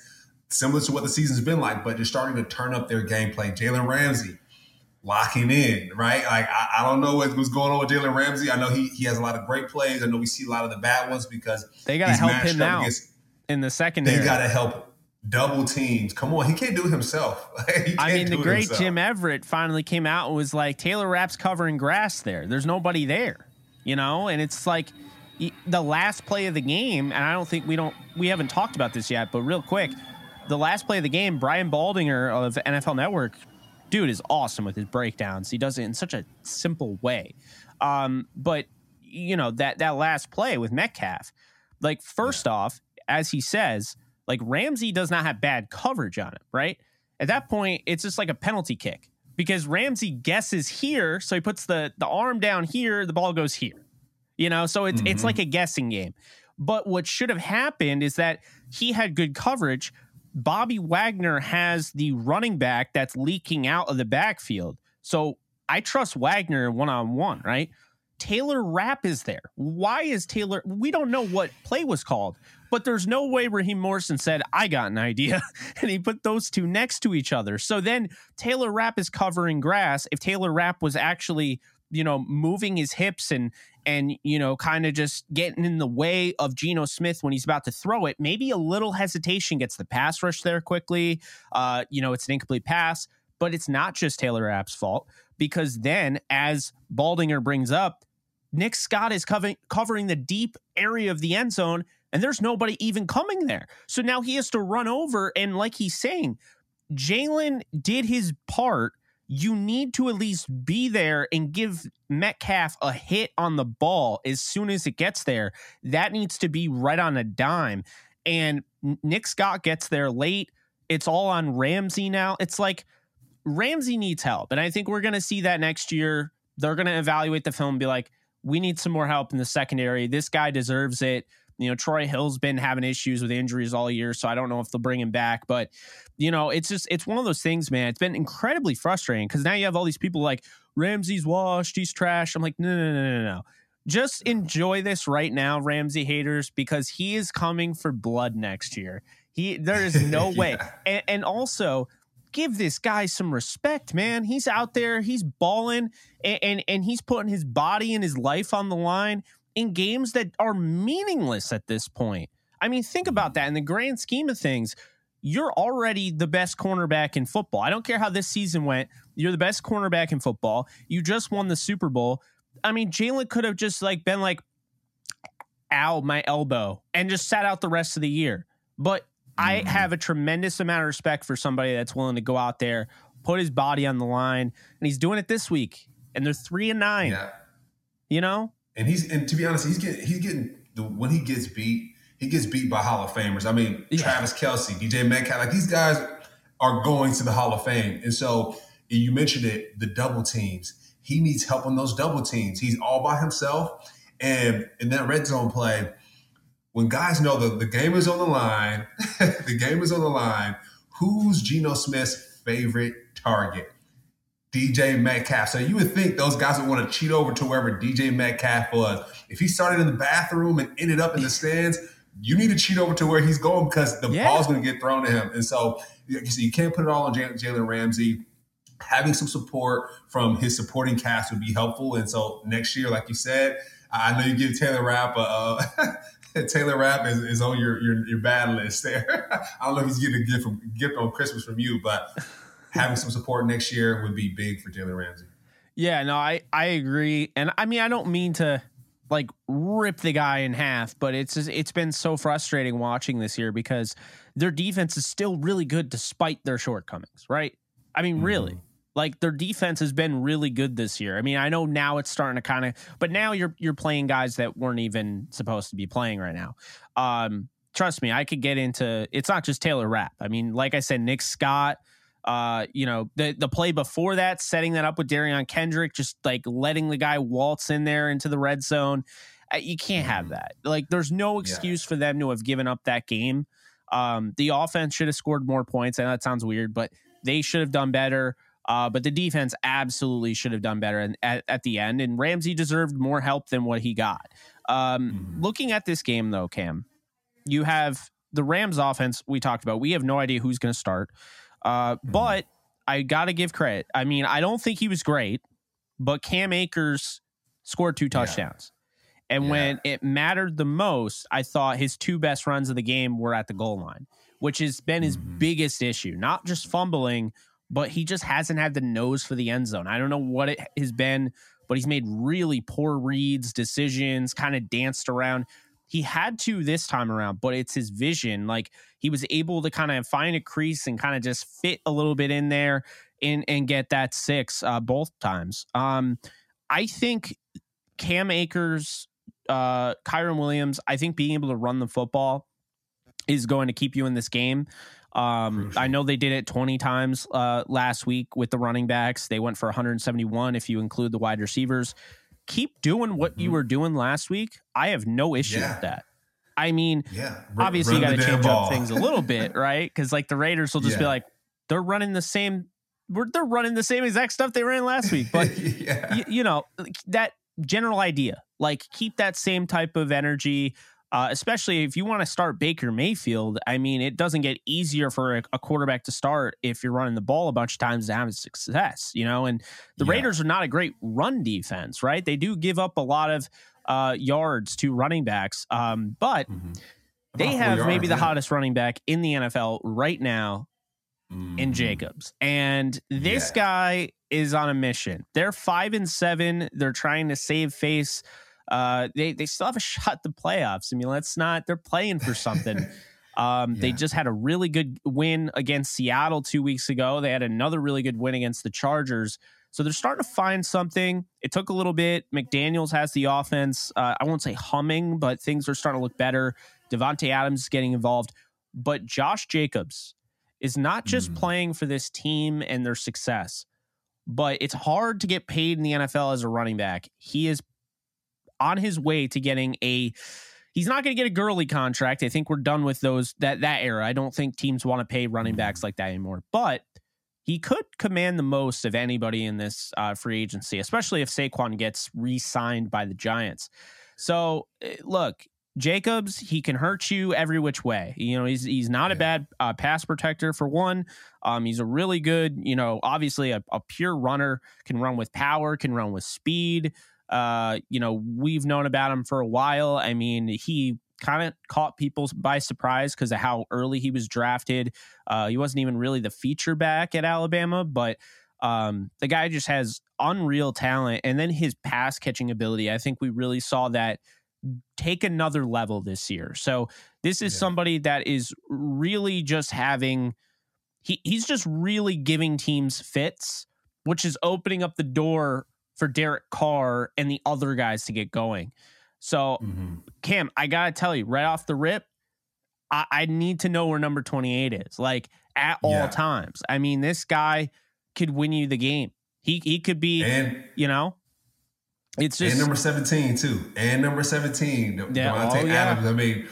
similar to what the season's been like, but they're starting to turn up their gameplay. Jalen Ramsey locking in, right? Like I, I don't know what, what's going on with Jalen Ramsey. I know he he has a lot of great plays. I know we see a lot of the bad ones because they got to help him out against, in the secondary. They got to help double teams. Come on, he can't do it himself. I mean, the great himself. Jim Everett finally came out and was like, Taylor Rapp's covering grass there. There's nobody there, you know, and it's like the last play of the game. And I don't think we don't we haven't talked about this yet, but real quick the last play of the game, Brian Baldinger of NFL Network, dude is awesome with his breakdowns. He does it in such a simple way. Um, but you know that that last play with Metcalf, like first yeah. off, as he says, like Ramsey does not have bad coverage on him, right? At that point, it's just like a penalty kick because Ramsey guesses here, so he puts the the arm down here, the ball goes here. You know, so it's mm-hmm. it's like a guessing game. But what should have happened is that he had good coverage, Bobby Wagner has the running back that's leaking out of the backfield. So I trust Wagner one on one, right? Taylor Rapp is there. Why is Taylor? We don't know what play was called, but there's no way Raheem Morrison said, I got an idea. and he put those two next to each other. So then Taylor Rapp is covering grass. If Taylor Rapp was actually, you know, moving his hips and and you know kind of just getting in the way of Geno Smith when he's about to throw it. Maybe a little hesitation gets the pass rush there quickly. Uh, you know, it's an incomplete pass, but it's not just Taylor Rapp's fault because then, as Baldinger brings up, Nick Scott is covering covering the deep area of the end zone, and there's nobody even coming there. So now he has to run over, and like he's saying, Jalen did his part you need to at least be there and give Metcalf a hit on the ball as soon as it gets there. That needs to be right on a dime. And Nick Scott gets there late. It's all on Ramsey now. It's like Ramsey needs help. And I think we're going to see that next year. They're going to evaluate the film and be like, we need some more help in the secondary. This guy deserves it. You know, Troy Hill's been having issues with injuries all year, so I don't know if they'll bring him back. But, you know, it's just, it's one of those things, man. It's been incredibly frustrating because now you have all these people like, Ramsey's washed, he's trash. I'm like, no, no, no, no, no. just enjoy this right now, Ramsey haters, because he is coming for blood next year. He there is no yeah. way. And, and, also give this guy some respect, man. He's out there, he's balling, and, and and he's putting his body and his life on the line in games that are meaningless at this point. I mean, think about that in the grand scheme of things. You're already the best cornerback in football. I don't care how this season went. You're the best cornerback in football. You just won the Super Bowl. I mean, Jalen could have just like been like, ow, my elbow, and just sat out the rest of the year. But I mm-hmm. have a tremendous amount of respect for somebody that's willing to go out there, put his body on the line, and he's doing it this week. And they're three and nine. Yeah. You know? And he's and to be honest, he's getting he's getting the when he gets beat, he gets beat by Hall of Famers. I mean, yeah. Travis Kelce, DJ Metcalf, like these guys are going to the Hall of Fame. And so you mentioned it, the double teams. He needs help on those double teams. He's all by himself. And in that red zone play, when guys know that the game is on the line, the game is on the line, who's Geno Smith's favorite target? DJ Metcalf. So you would think those guys would want to cheat over to wherever DJ Metcalf was. If he started in the bathroom and ended up in the stands, you need to cheat over to where he's going because the yeah. ball's going to get thrown to him. And so you, see, you can't put it all on Jalen Ramsey having some support from his supporting cast would be helpful. And so next year, like you said, I know you give Taylor Rapp uh, Taylor Rapp is, is on your, your, your bad list there. I don't know if he's getting a gift from gift on Christmas from you, but having some support next year would be big for Jalen Ramsey. Yeah, no, I I agree, and I mean I don't mean to like rip the guy in half, but it's just, it's been so frustrating watching this year because their defense is still really good despite their shortcomings, right? I mean, mm-hmm. really. Like their defense has been really good this year. I mean, I know now it's starting to kind of, but now you're you're playing guys that weren't even supposed to be playing right now. Um, trust me, I could get into. It's not just Taylor Rapp. I mean, like I said, Nick Scott. Uh, you know, the the play before that, setting that up with Derion Kendrick, just like letting the guy waltz in there into the red zone. You can't have mm-hmm. that. Like, there's no excuse yeah. for them to have given up that game. Um, the offense should have scored more points. I know that sounds weird, but they should have done better. Uh, but the defense absolutely should have done better at, at, the end, and Ramsey deserved more help than what he got. Um, mm-hmm. Looking at this game, though, Cam, you have the Rams offense we talked about. We have no idea who's going to start, uh, mm-hmm. but I got to give credit. I mean, I don't think he was great, but Cam Akers scored two touchdowns. Yeah. And yeah. when it mattered the most, I thought his two best runs of the game were at the goal line, which has been his mm-hmm. biggest issue. Not just fumbling, but he just hasn't had the nose for the end zone. I don't know what it has been, but he's made really poor reads, decisions, kind of danced around. He had to this time around, but it's his vision. Like he was able to kind of find a crease and kind of just fit a little bit in there and and get that six uh, both times. Um, I think Cam Akers, uh, Kyren Williams. I think being able to run the football is going to keep you in this game. Um, I know they did it 20 times uh, last week with the running backs. They went for 171 if you include the wide receivers. Keep doing what mm-hmm. you were doing last week. I have no issue yeah. with that. I mean, yeah. R- obviously you got to change ball. up things a little bit, right? Because like the Raiders will just yeah. be like, they're running the same. They're running the same exact stuff they ran last week, but yeah. y- you know that general idea. Like keep that same type of energy uh, especially if you want to start Baker Mayfield. I mean, it doesn't get easier for a, a, quarterback to start if you're running the ball a bunch of times to have success, you know. And the yeah. Raiders are not a great run defense, right? They do give up a lot of uh, yards to running backs, um, but mm-hmm. they have yards, maybe the yeah. hottest running back in the NFL right now mm-hmm. in Jacobs. And this yeah. guy is on a mission. They're five and seven. They're trying to save face uh, they they still have a shot at the playoffs. I mean, let's not. They're playing for something. Um, yeah. They just had a really good win against Seattle two weeks ago. They had another really good win against the Chargers. So they're starting to find something. It took a little bit. McDaniels has the offense. Uh, I won't say humming, but things are starting to look better. Davante Adams is getting involved, but Josh Jacobs is not just mm. playing for this team and their success, but it's hard to get paid in the NFL as a running back. He is on his way to getting a he's not going to get a girly contract. I think we're done with those that that era. I don't think teams want to pay running backs like that anymore. But he could command the most of anybody in this uh, free agency, especially if Saquon gets re-signed by the Giants. So eh, look, Jacobs, he can hurt you every which way. You know, he's he's not a bad uh, pass protector for one. Um, he's a really good, you know, obviously a, a pure runner, can run with power, can run with speed. Uh, you know, we've known about him for a while. I mean, he kind of caught people by surprise because of how early he was drafted. Uh, he wasn't even really the feature back at Alabama, but um, the guy just has unreal talent. And then his pass catching ability, I think we really saw that take another level this year. So this is yeah. somebody that is really just having he he's just really giving teams fits, which is opening up the door for Derek Carr and the other guys to get going. So, mm-hmm. Cam, I gotta tell you, right off the rip, I, I need to know where number 28 is, like at all yeah. times. I mean, this guy could win you the game. He he could be, and, you know, it's just and number 17 too, and number 17, yeah, oh, yeah. Adams. I mean,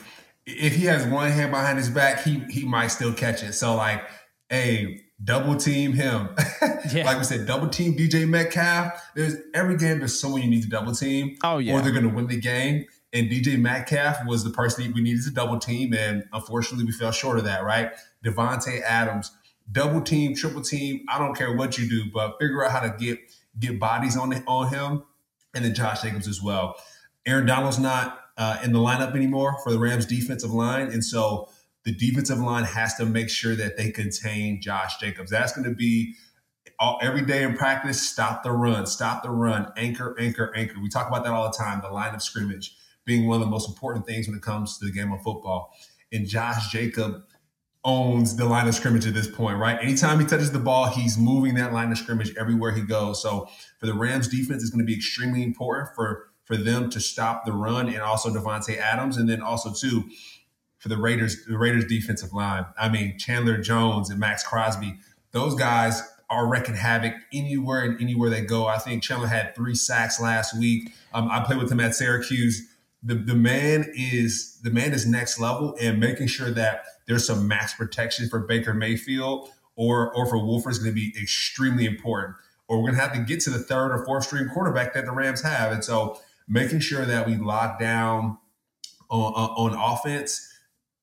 if he has one hand behind his back, he he might still catch it. So like, hey, double team him. yeah. Like we said, double team DJ Metcalf. There's every game there's someone you need to double team. Oh yeah. Or they're gonna win the game. And DJ Metcalf was the person we needed to double team, and unfortunately we fell short of that, right? Davante Adams, double team, triple team. I don't care what you do, but figure out how to get get bodies on the, on him, and then Josh Jacobs as well. Aaron Donald's not uh, in the lineup anymore for the Rams defensive line, and so the defensive line has to make sure that they contain Josh Jacobs. That's going to be all, every day in practice. Stop the run, stop the run, anchor, anchor, anchor. We talk about that all the time. The line of scrimmage being one of the most important things when it comes to the game of football. And Josh Jacob owns the line of scrimmage at this point, right? Anytime he touches the ball, he's moving that line of scrimmage everywhere he goes. So for the Rams defense, it's going to be extremely important for for them to stop the run and also Davante Adams, and then also too for the Raiders, the Raiders defensive line. I mean, Chandler Jones and Maxx Crosby, those guys are wrecking havoc anywhere and anywhere they go. I think Chandler had three sacks last week. Um, I played with him at Syracuse. The, the man is the man is next level and making sure that there's some max protection for Baker Mayfield or or for Wolford is going to be extremely important. Or we're going to have to get to the third or fourth string quarterback that the Rams have, and so making sure that we lock down on, on offense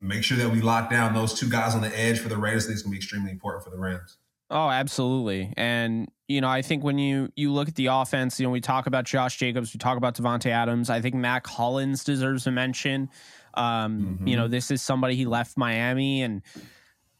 make sure that we lock down those two guys on the edge for the Raiders. I think it's going to be extremely important for the Rams. Oh, absolutely. And you know, I think when you you look at the offense, you know, we talk about Josh Jacobs, we talk about Davante Adams. I think Mack Hollins deserves a mention. Um, mm-hmm. You know, this is somebody he left Miami, and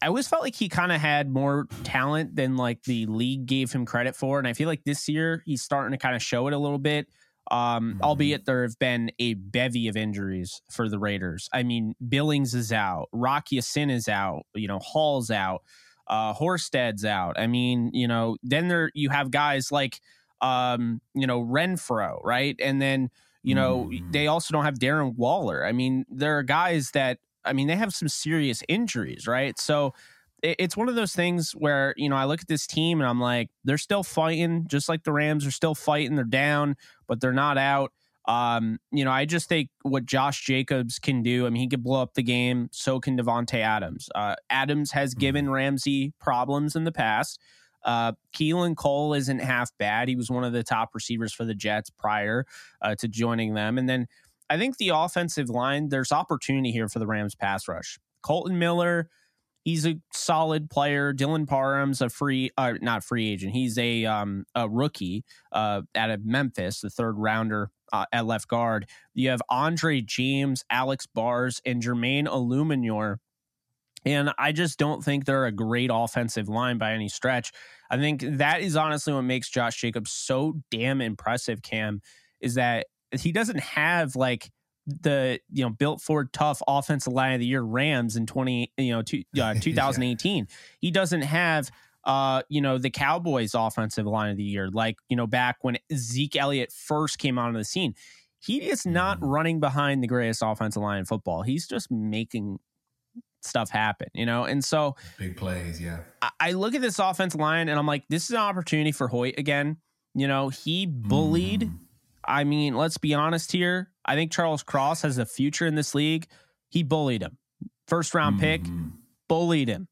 I always felt like he kind of had more talent than like the league gave him credit for. And I feel like this year he's starting to kind of show it a little bit. Um, mm-hmm. albeit there have been a bevy of injuries for the Raiders. I mean, Billings is out, Rocky Ya-Sin is out, you know, Hall's out, uh, Horsted out. I mean, you know, then there you have guys like um, you know, Renfrow, right? And then, you know, mm-hmm. they also don't have Darren Waller. I mean, there are guys that I mean, they have some serious injuries, right? So it's one of those things where you know I look at this team and I'm like, they're still fighting, just like the Rams are still fighting. They're down, but they're not out. Um, you know, I just think what Josh Jacobs can do. I mean, he could blow up the game. So can Davante Adams. Uh, Adams has mm-hmm. given Ramsey problems in the past. Uh, Keelan Cole isn't half bad. He was one of the top receivers for the Jets prior uh, to joining them. And then I think the offensive line, there's opportunity here for the Rams pass rush. Kolton Miller, he's a solid player. Dylan Parham's a free, uh, not free agent. He's a um, a rookie uh, out of Memphis, the third rounder uh, at left guard. You have Andre James, Alex Bars, and Jermaine Eluemunor. And I just don't think they're a great offensive line by any stretch. I think that is honestly what makes Josh Jacobs so damn impressive, Cam, is that he doesn't have like the you know built for tough offensive line of the year Rams in 20 you know two, uh, 2018 yeah. he doesn't have uh you know the Cowboys offensive line of the year like you know back when Zeke Elliott first came onto the scene he is not mm-hmm. running behind the greatest offensive line in football he's just making stuff happen you know and so big plays yeah I, I look at this offensive line and I'm like this is an opportunity for Hoyt again you know he bullied mm. I mean let's be honest here I think Charles Cross has a future in this league. He bullied him. First round pick, mm-hmm. bullied him.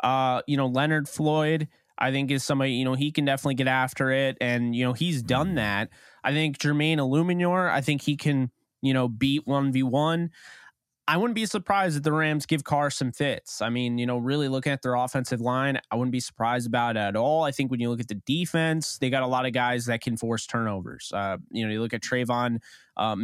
Uh, you know, Leonard Floyd, I think is somebody, you know, he can definitely get after it. And, you know, he's done Mm-hmm. that. I think Jermaine Eluemunor, I think he can, you know, beat 1v1. I wouldn't be surprised if the Rams give Carr some fits. I mean, you know, really looking at their offensive line, I wouldn't be surprised about it at all. I think when you look at the defense, they got a lot of guys that can force turnovers. Uh, you know, you look at Tre'von uh,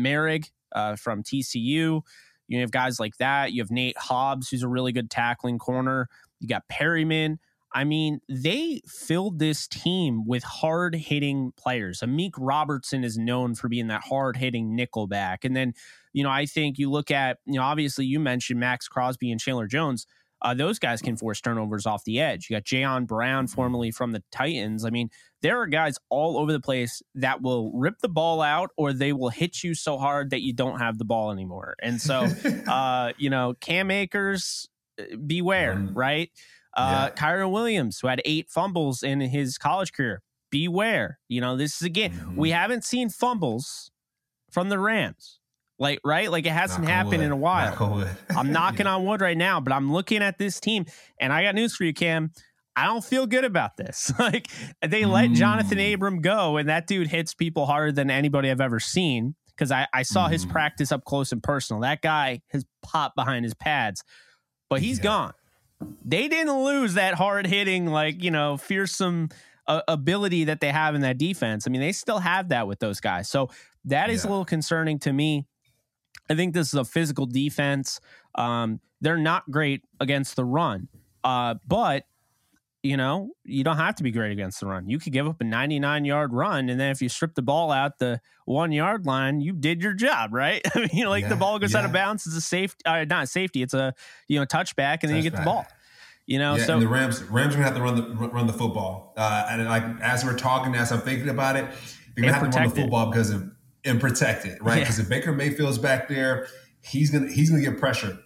uh, from TCU. You have guys like that. You have Nate Hobbs, who's a really good tackling corner. You got Perryman. I mean, they filled this team with hard hitting players. Amik Robertson is known for being that hard hitting nickelback. And then, you know, I think you look at, you know, obviously you mentioned Maxx Crosby and Chandler Jones. Uh, those guys can force turnovers off the edge. You got Jayon Brown, formerly from the Titans. I mean, there are guys all over the place that will rip the ball out or they will hit you so hard that you don't have the ball anymore. And so, uh, you know, Cam Akers, uh, beware, Mhm. right? Uh, Kyren Williams, who had eight fumbles in his college career, beware. You know, this is again, Mhm. we haven't seen fumbles from the Rams. Like, right? Like it hasn't Knock happened in a while. Knock. I'm knocking on wood right now, but I'm looking at this team and I got news for you, Cam. I don't feel good about this. like they let Johnathan Mm. Abram go, and that dude hits people harder than anybody I've ever seen. Because I, I saw his Mm. practice up close and personal. That guy has popped behind his pads, but he's Yeah. gone. They didn't lose that hard hitting, like, you know, fearsome uh, ability that they have in that defense. I mean, they still have that with those guys. So that is a little concerning to me. I think this is a physical defense. Um, they're not great against the run, uh, but you know you don't have to be great against the run. You could give up a 99 yard run, and then if you strip the ball out the one yard line, you did your job, right? I mean, like the ball goes out of bounds, it's a safe, uh, not a safety, it's a you know touchback, and then you get the ball. You know, yeah, so the Rams, Rams gonna have to run the run the football. Uh, and like as we're talking, as I'm thinking about it, they're gonna have to run the football because of and protect it, right? Yeah. Because if Baker Mayfield's back there, he's gonna he's gonna get pressure.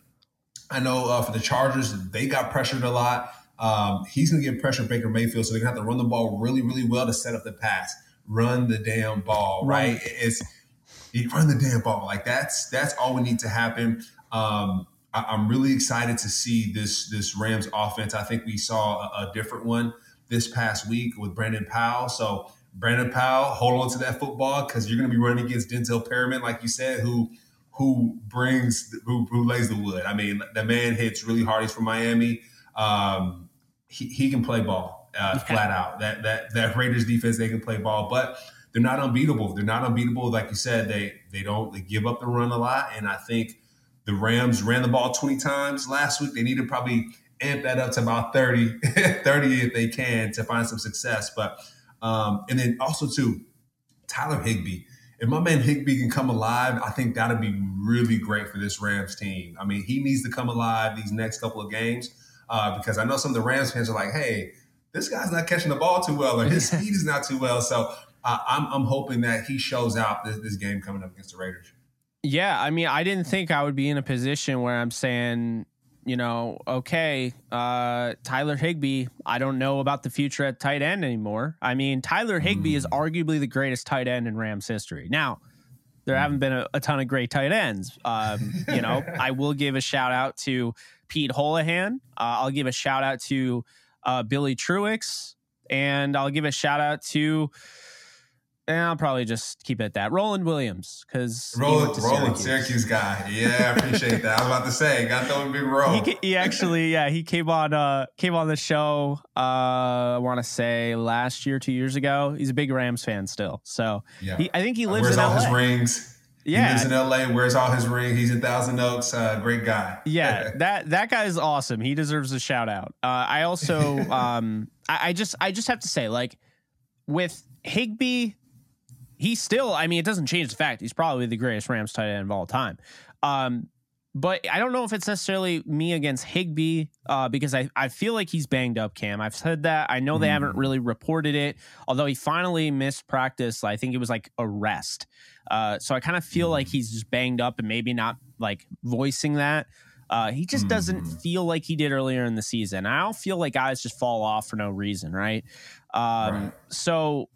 I know uh, for the Chargers, they got pressured a lot. Um, he's gonna get pressure Baker Mayfield, so they're gonna have to run the ball really, really well to set up the pass. Run the damn ball, Run right? It's you run the damn ball. Like that's that's all we need to happen. Um, I, I'm really excited to see this this Rams offense. I think we saw a, a different one this past week with Brandon Powell. So Brandon Powell, hold on to that football because you're going to be running against Denzel Perryman, like you said, who who brings who, who lays the wood. I mean, the man hits really hard. He's from Miami. Um, he, he can play ball uh, flat out. That that that Raiders defense they can play ball, but they're not unbeatable. They're not unbeatable. Like you said, they they don't they give up the run a lot, and I think the Rams ran the ball 20 times last week. They need to probably amp that up to about 30, 30 if they can to find some success. But um, and then also too, Tyler Higbee. If my man Higbee can come alive, I think that'd be really great for this Rams team. I mean, he needs to come alive these next couple of games uh, because I know some of the Rams fans are like, "Hey, this guy's not catching the ball too well, or his speed is not too well." So uh, I'm, I'm hoping that he shows out this, this game coming up against the Raiders. Yeah, I mean, I didn't think I would be in a position where I'm saying, you know, okay, uh, Tyler Higbee, I don't know about the future at tight end anymore. I mean, Tyler Higbee is arguably the greatest tight end in Rams history. Now, there haven't been a, a ton of great tight ends. Um, you know, I will give a shout out to Pete Holohan. Uh, I'll give a shout out to uh, Billy Truax, and I'll give a shout out to. And I'll probably just keep it at that. Roland Williams, because Roland, Roland, Syracuse guy. Yeah, I appreciate that. I was about to say, got to throw him a big roll. He, he actually, yeah, he came on, uh, came on the show. Uh, I want to say last year, two years ago. He's a big Rams fan still, so yeah. he, I think he lives Wears all LA. his rings. He lives in LA, wears all his rings. He's in Thousand Oaks. Uh, great guy. yeah, that that guy is awesome. He deserves a shout out. Uh, I also, um, I, I just, I just have to say, like, with Higbee, he still, I mean, it doesn't change the fact he's probably the greatest Rams tight end of all time. Um, but I don't know if it's necessarily me against Higbee uh, because I, I feel like he's banged up, Cam. I've said that. I know they haven't Mm. really reported it, although he finally missed practice. I think it was like a rest. Uh, so I kind of feel like he's just banged up and maybe not like voicing that. Uh, he just doesn't Mhm. feel like he did earlier in the season. I don't feel like guys just fall off for no reason, right? Um, Right. So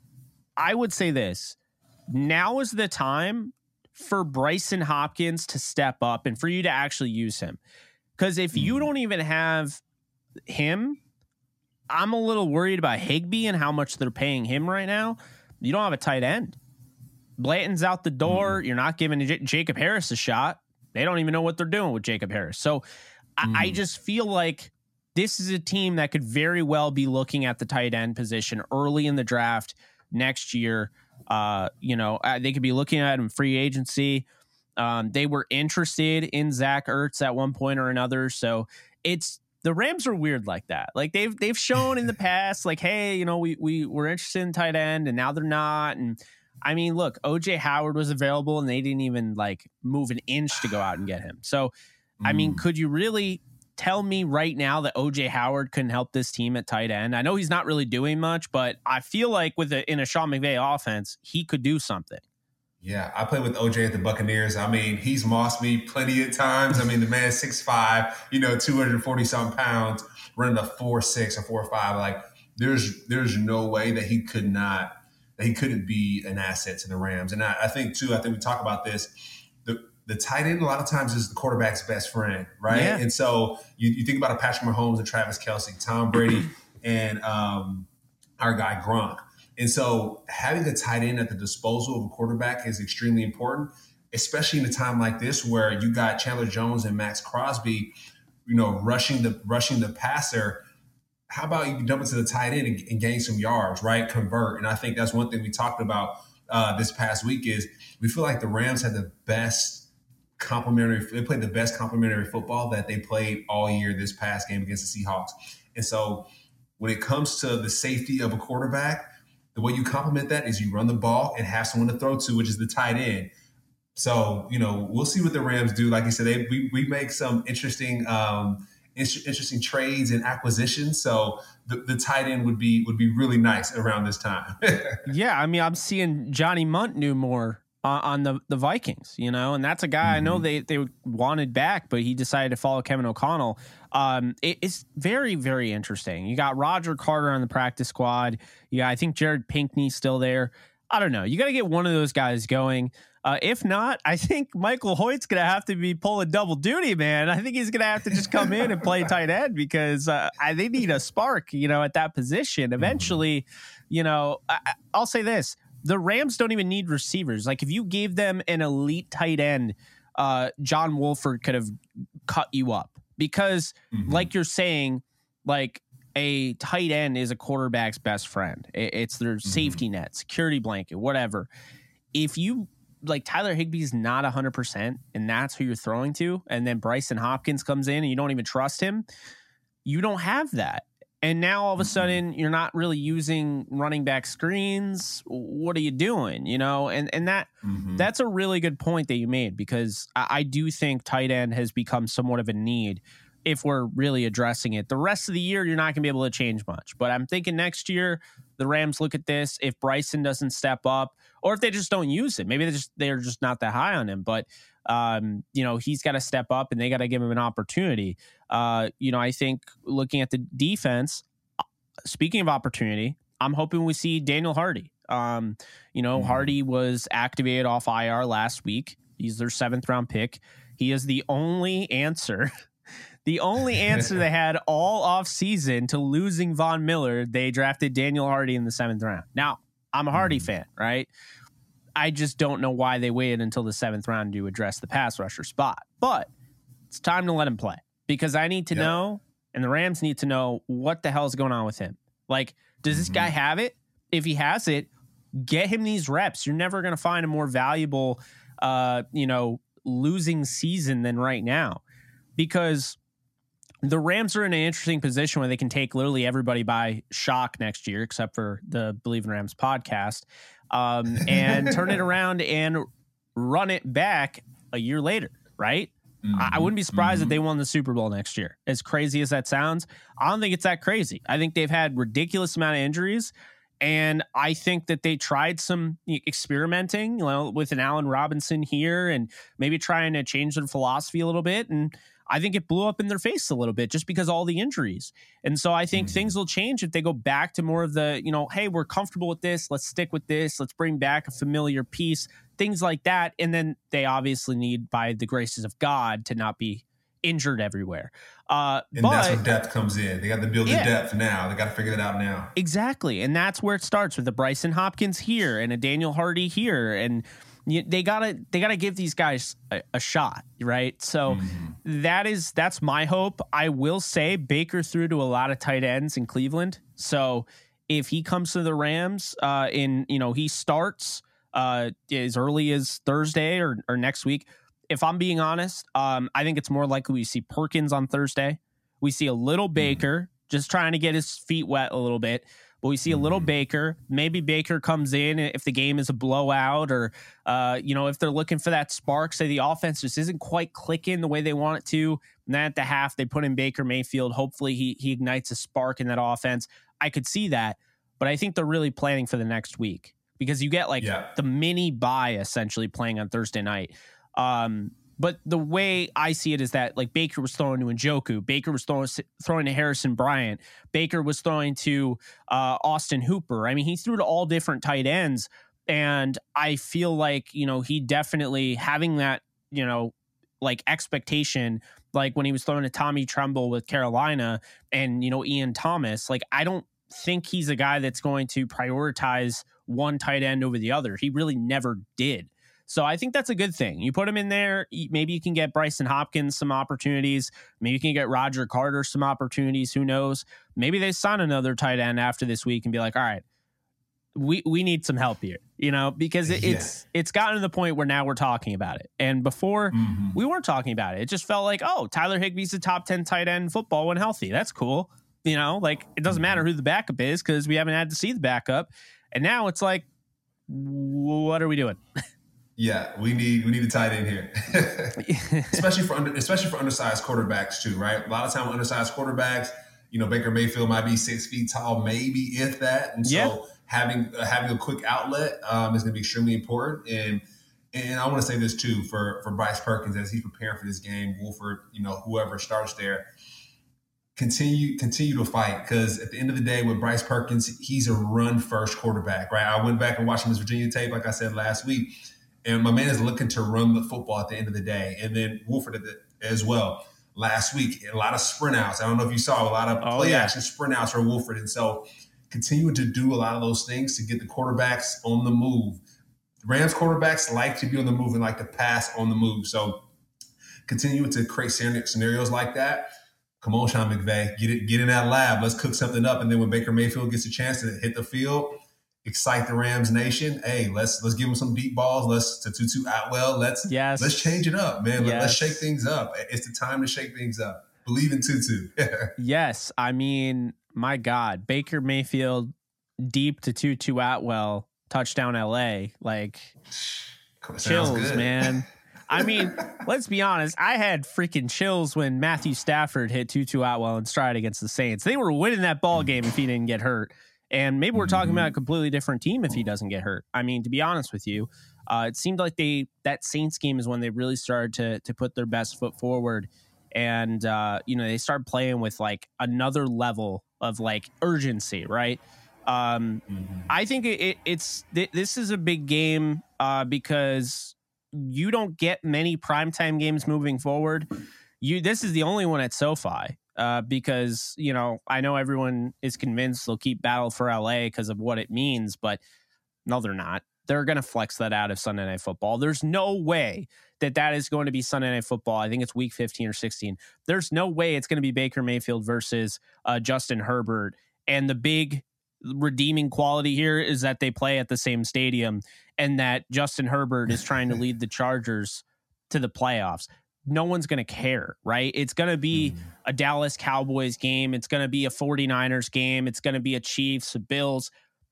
I would say this now is the time for Brycen Hopkins to step up and for you to actually use him. Because if you Mhm. don't even have him, I'm a little worried about Higbee and how much they're paying him right now. You don't have a tight end. Blanton's out the door. Mm. You're not giving J- Jacob Harris a shot. They don't even know what they're doing with Jacob Harris. So mm. I, I just feel like this is a team that could very well be looking at the tight end position early in the draft next year. Uh, you know, uh, they could be looking at him free agency. Um, they were interested in Zach Ertz at one point or another. So it's the Rams are weird like that. Like they've they've shown in the past, like, hey, you know, we we were interested in tight end and now they're not. And I mean, look, OJ Howard was available and they didn't even like move an inch to go out and get him. So, I mean, mm. could you really tell me right now that OJ Howard couldn't help this team at tight end? I know he's not really doing much, but I feel like with a, in a Sean McVay offense, he could do something. Yeah, I played with OJ at the Buccaneers. I mean, he's mossed me plenty of times. I mean, the man's 6'5, you know, 240 something pounds, running a 4'6 or 4'5. Like, there's there's no way that he could not he couldn't be an asset to the Rams. And I, I think too, I think we talk about this. The the tight end a lot of times is the quarterback's best friend, right? Yeah. And so you, you think about a Patrick Mahomes and Travis Kelce, Tom Brady, and um, our guy Gronk and so having the tight end at the disposal of a quarterback is extremely important, especially in a time like this where you got Chandler Jones and Maxx Crosby, you know, rushing the rushing the passer. How about you dump it to the tight end and, and gain some yards, right? Convert. And I think that's one thing we talked about uh, this past week is we feel like the Rams had the best complimentary They played the best complimentary football that they played all year this past game against the Seahawks. And so when it comes to the safety of a quarterback, the way you complement that is you run the ball and have someone to throw to, which is the tight end. So, you know, we'll see what the Rams do. Like you said, they, we, we make some interesting um, interesting trades and acquisitions. So the, the tight end would be would be really nice around this time. yeah, I mean, I'm seeing Johnny Mundt more uh, on the the Vikings, you know, and that's a guy mm-hmm. I know mm-hmm. they they wanted back, but he decided to follow Kevin O'Connell. Um, it, it's very very interesting. You got Roger Carter on the practice squad. Yeah, I think Jared Pinkney's still there. I don't know. You got to get one of those guys going. Uh, if not, I think Michael Hoyt's going to have to be pulling double duty, man. I think he's going to have to just come in and play tight end because uh, I, they need a spark, you know, at that position. Mm-hmm. Eventually, you know, I, I'll say this the Rams don't even need receivers. Like if you gave them an elite tight end, uh, John Wolford could have cut you up because, mm-hmm. like you're saying, like a tight end is a quarterback's best friend. It's their mm-hmm. safety net, security blanket, whatever. If you like Tyler Higbee's not 100% and that's who you're throwing to, and then Brycen Hopkins comes in and you don't even trust him, you don't have that. And now all of a mm-hmm. sudden you're not really using running back screens. What are you doing? You know, and and that mm-hmm. that's a really good point that you made because I, I do think tight end has become somewhat of a need if we're really addressing it. The rest of the year, you're not going to be able to change much. But I'm thinking next year, the Rams look at this. If Brycen doesn't step up, or if they just don't use it, maybe they're just they're just not that high on him. But um, you know, he's got to step up and they got to give him an opportunity. Uh, you know, I think looking at the defense, speaking of opportunity, I'm hoping we see Daniel Hardy. Um, you know, mm-hmm. Hardy was activated off IR last week. He's their seventh round pick. He is the only answer, the only answer they had all off season to losing Von Miller. They drafted Daniel Hardy in the seventh round. Now, I'm a Hardy mm-hmm. fan, right? I just don't know why they waited until the seventh round to address the pass rusher spot. But it's time to let him play because I need to yep. know, and the Rams need to know what the hell is going on with him. Like, does mm-hmm. this guy mm-hmm. have it? If he has it, get him these reps. You're never going to find a more valuable, uh, you know, losing season than right now because the Rams are in an interesting position where they can take literally everybody by shock next year, except for the Bleav in Rams podcast um, and turn it around and run it back a year later, right? Mm-hmm. I, I wouldn't be surprised mm-hmm. if they won the Super Bowl next year. As crazy as that sounds, I don't think it's that crazy. I think they've had ridiculous amount of injuries. And I think that they tried some experimenting, you know, with an Allen Robinson here and maybe trying to change their philosophy a little bit. And I think it blew up in their face a little bit just because all the injuries. And so I think mm-hmm. things will change if they go back to more of the, you know, hey, we're comfortable with this. Let's stick with this. Let's bring back a familiar piece, things like that. And then they obviously need, by the graces of God, to not be injured everywhere. Uh, and but, that's where depth comes in. They got to build Yeah. the depth now. They got to figure that out now. Exactly. And that's where it starts with the Brycen Hopkins here and a Daniel Hardy here. And you, they gotta they gotta give these guys a, a shot, right? So Mm-hmm. that is that's my hope. I will say Baker threw to a lot of tight ends in Cleveland. So if he comes to the Rams, uh, in you know he starts uh, as early as Thursday or, or next week. If I'm being honest, um, I think it's more likely we see Perkins on Thursday. We see a little Baker just trying to get his feet wet a little bit. But we see a little Baker. Maybe Baker comes in if the game is a blowout, or uh, you know if they're looking for that spark. Say the offense just isn't quite clicking the way they want it to. And then at the half, they put in Baker Mayfield. Hopefully, he he ignites a spark in that offense. I could see that, but I think they're really planning for the next week because you get like Yeah. the mini bye essentially playing on Thursday night. Um, but the way I see it is that like Baker was throwing to Njoku, Baker was throwing throwing to Harrison Bryant, Baker was throwing to uh, Austin Hooper. I mean, he threw to all different tight ends, and I feel like you know he definitely having that you know like expectation, like when he was throwing to Tommy Tremble with Carolina and you know Ian Thomas. Like I don't think he's a guy that's going to prioritize one tight end over the other. He really never did. So I think that's a good thing. You put him in there, maybe you can get Brycen Hopkins some opportunities. Maybe you can get Roger Carter some opportunities. Who knows? Maybe they sign another tight end after this week and be like, all right, we we need some help here, you know, because it, Yeah. it's it's gotten to the point where now we're talking about it. And before Mhm. we weren't talking about it. It just felt like, oh, Tyler Higbee's the top 10 tight end football when healthy. That's cool. You know, like it doesn't matter who the backup is because we haven't had to see the backup. And now it's like, what are we doing? Yeah, we need we need a tight end here, especially for under, especially for undersized quarterbacks too, right? A lot of time with undersized quarterbacks, you know, Baker Mayfield might be six feet tall, maybe if that, and so Yeah. having uh, having a quick outlet um, is going to be extremely important. And and I want to say this too for for Bryce Perkins as he's preparing for this game, Wolford, you know, whoever starts there, continue continue to fight because at the end of the day with Bryce Perkins, he's a run first quarterback, right? I went back and watched his Virginia tape, like I said last week, and my man is looking to run the football at the end of the day, and then Wolford as well. Last week, a lot of sprint outs. I don't know if you saw a lot of Oh, play yeah. action sprint outs for Wolford, and so continuing to do a lot of those things to get the quarterbacks on the move. Rams quarterbacks like to be on the move and like to pass on the move. So continuing to create scenarios like that. Come on, Sean McVay, get it, get in that lab. Let's cook something up. And then when Baker Mayfield gets a chance to hit the field, excite the Rams nation. Hey, let's let's give him some deep balls. Let's to Tutu Atwell. Let's Yes. let's change it up, man. Let, us shake things up. It's the time to shake things up. Believe in Tutu. Yes. I mean, my God, Baker Mayfield deep to Tutu Atwell, touchdown LA. Like, Sounds chills, good. man. I mean, let's be honest. I had freaking chills when Matthew Stafford hit Tutu Atwell and stride against the Saints. They were winning that ball game if he didn't get hurt. And maybe we're talking about a completely different team if he doesn't get hurt. I mean, to be honest with you, uh, it seemed like they that Saints game is when they really started to to put their best foot forward, and uh, you know they started playing with like another level of like urgency, right? Um, Mhm. I think it, it, it's th- this is a big game uh, because you don't get many primetime games moving forward. You this is the only one at SoFi uh, because you know I know everyone is convinced they'll keep Battle for LA because of what it means, but no, they're not. They're going to flex that out of Sunday Night Football. There's no way that that is going to be Sunday Night Football. I think it's Week 15 or 16. There's no way it's going to be Baker Mayfield versus uh, Justin Herbert. And the big redeeming quality here is that they play at the same stadium and that Justin Herbert is trying to lead the Chargers to the playoffs. No one's going to care, right? It's going to be Mhm. a Dallas Cowboys game. It's going to be a 49ers game. It's going to be a Chiefs, a Bills.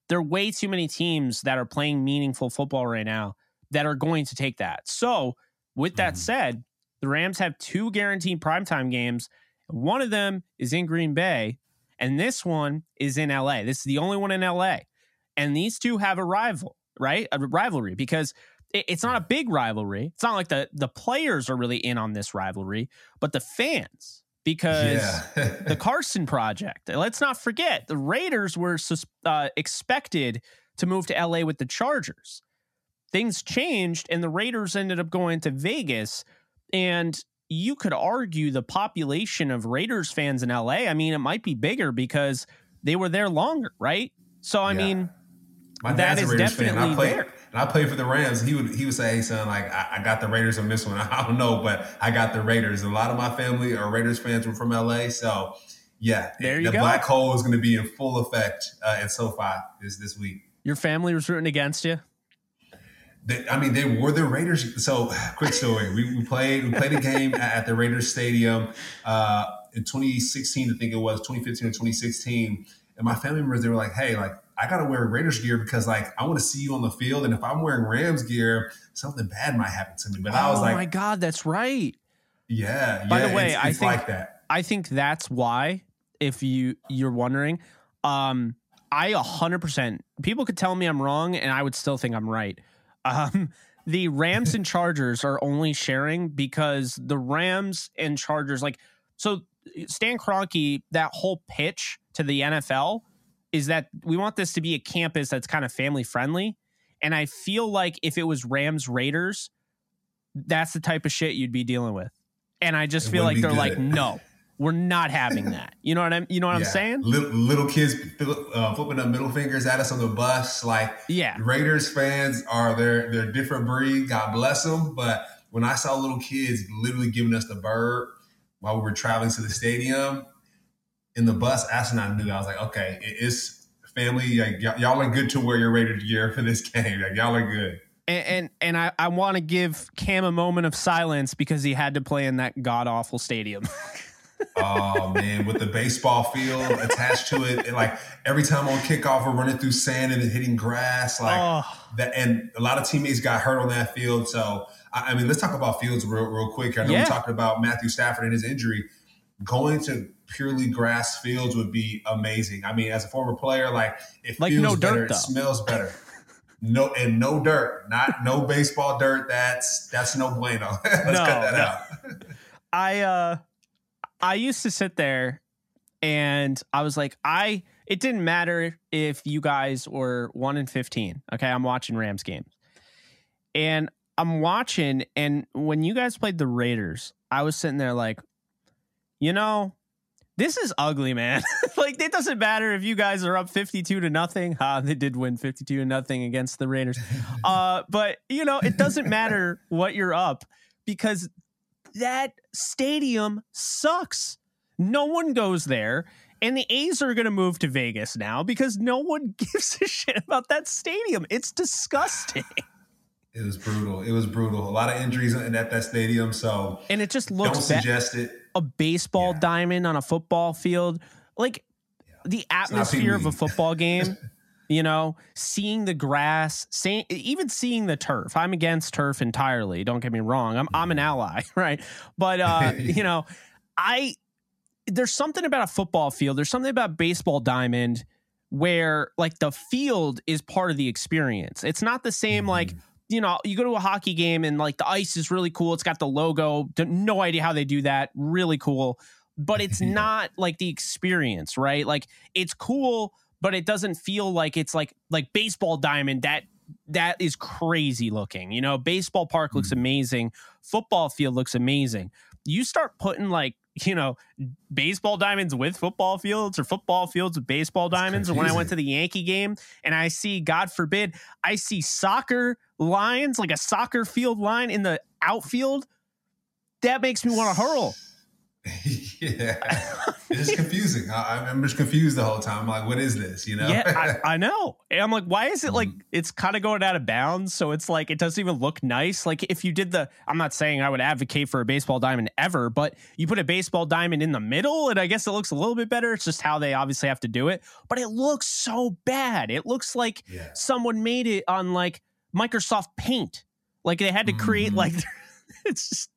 There are way too many teams that are playing meaningful football right now that are going to take that. So, with that Mhm. said, the Rams have two guaranteed primetime games. One of them is in Green Bay, and this one is in LA. This is the only one in LA. And these two have a rival, right? A rivalry because it's not a big rivalry. It's not like the the players are really in on this rivalry, but the fans because yeah. the Carson project. Let's not forget the Raiders were uh, expected to move to LA with the Chargers. Things changed, and the Raiders ended up going to Vegas. And you could argue the population of Raiders fans in LA, I mean, it might be bigger because they were there longer, right? So I Yeah. mean, My That is Raiders fan. definitely I there. And I played for the Rams. He would he would say, "Hey son, like I, I got the Raiders on this one. I don't know, but I got the Raiders." A lot of my family are Raiders fans. We're from LA, so yeah, There you the go. black hole is going to be in full effect uh, in SoFi this this week. your family was rooting against you. They, I mean, they wore their Raiders. So, quick story: we, we played we played a game at, at the Raiders Stadium uh, in 2016. I think it was 2015 or 2016. And my family members, they were like, "Hey, like I gotta wear Raiders gear because like I want to see you on the field, and if I'm wearing Rams gear, something bad might happen to me." But I was like, oh my god, that's right. "Yeah, By yeah, the way, it's, I think- like that." I think that's why, if you you're wondering, um, I a hundred percent. People could tell me I'm wrong, and I would still think I'm right. Um, the Rams and Chargers are only sharing because the Rams and Chargers, like, so Stan Kroenke, that whole pitch to the NFL is that we want this to be a campus that's kind of family friendly, and I feel like if it was Rams Raiders, that's the type of shit you'd be dealing with. And I just It feel like they're be like, no, we're not having that. You know what I'm you know what I'm saying? Little, little kids uh, flipping up middle fingers at us on the bus, like Yeah. Raiders fans are they're they're different breed. God bless them. But when I saw little kids literally giving us the bird while we were traveling to the stadium in the bus, and I knew I was like, okay, it's family. Like, y- y'all are good to wear your Raiders gear for this game. Like y'all are good. And and, and I, I want to give Cam a moment of silence because he had to play in that god awful stadium. Oh man, with the baseball field attached to it, and like every time on kickoff, we're running through sand and then hitting grass. Like oh, that and a lot of teammates got hurt on that field. So I, I mean, let's talk about Fields real, real quick. I know Yeah. we talked about Matthew Stafford and his injury. Going to purely grass fields would be amazing. I mean, as a former player, like it Like feels no dirt, better, though. it smells better. No and no dirt, not no baseball dirt. That's that's no bueno. Let's No, cut that no. out. I uh I used to sit there and I was like, I it didn't matter if you guys were one in fifteen. Okay, I'm watching Rams games. And I'm watching, and when you guys played the Raiders, I was sitting there like, you know, this is ugly, man. like it doesn't matter if you guys are up 52 to nothing. Ha, they did win 52 to nothing against the Raiders. Uh, but you know, it doesn't matter what you're up because that stadium sucks. No one goes there. And the A's are going to move to Vegas now because no one gives a shit about that stadium. It's disgusting. It was brutal. It was brutal. A lot of injuries in at that stadium. So And it just don't looks bad. suggest it. a baseball Yeah. diamond on a football field. Like the atmosphere of a football game, you know, seeing the grass, seeing, even seeing the turf. I'm against turf entirely. Don't get me wrong. I'm I'm an ally, right? But uh, you know, I there's something about a football field. There's something about baseball diamond where like the field is part of the experience. It's not the same like you know, you go to a hockey game and like the ice is really cool. It's got the logo. No idea how they do that. Really cool. But it's Yeah. not like the experience, right? Like it's cool, but it doesn't feel like it's like like baseball diamond that that is crazy looking. You know, baseball park looks Mhm. amazing. Football field looks amazing. You start putting like, you know, baseball diamonds with football fields or football fields with baseball diamonds. Or when I went to the Yankee game and I see, God forbid, I see soccer lines, like a soccer field line in the outfield. That makes me want to hurl. yeah, it's confusing. I, I'm just confused the whole time. I'm like, what is this? You know? Yeah, I, I know. And I'm like, why is it like Mhm. it's kind of going out of bounds? So it's like it doesn't even look nice. Like if you did the, I'm not saying I would advocate for a baseball diamond ever, but you put a baseball diamond in the middle, and I guess it looks a little bit better. It's just how they obviously have to do it. But it looks so bad. It looks like yeah. someone made it on like Microsoft Paint. Like they had to create Mhm. like it's just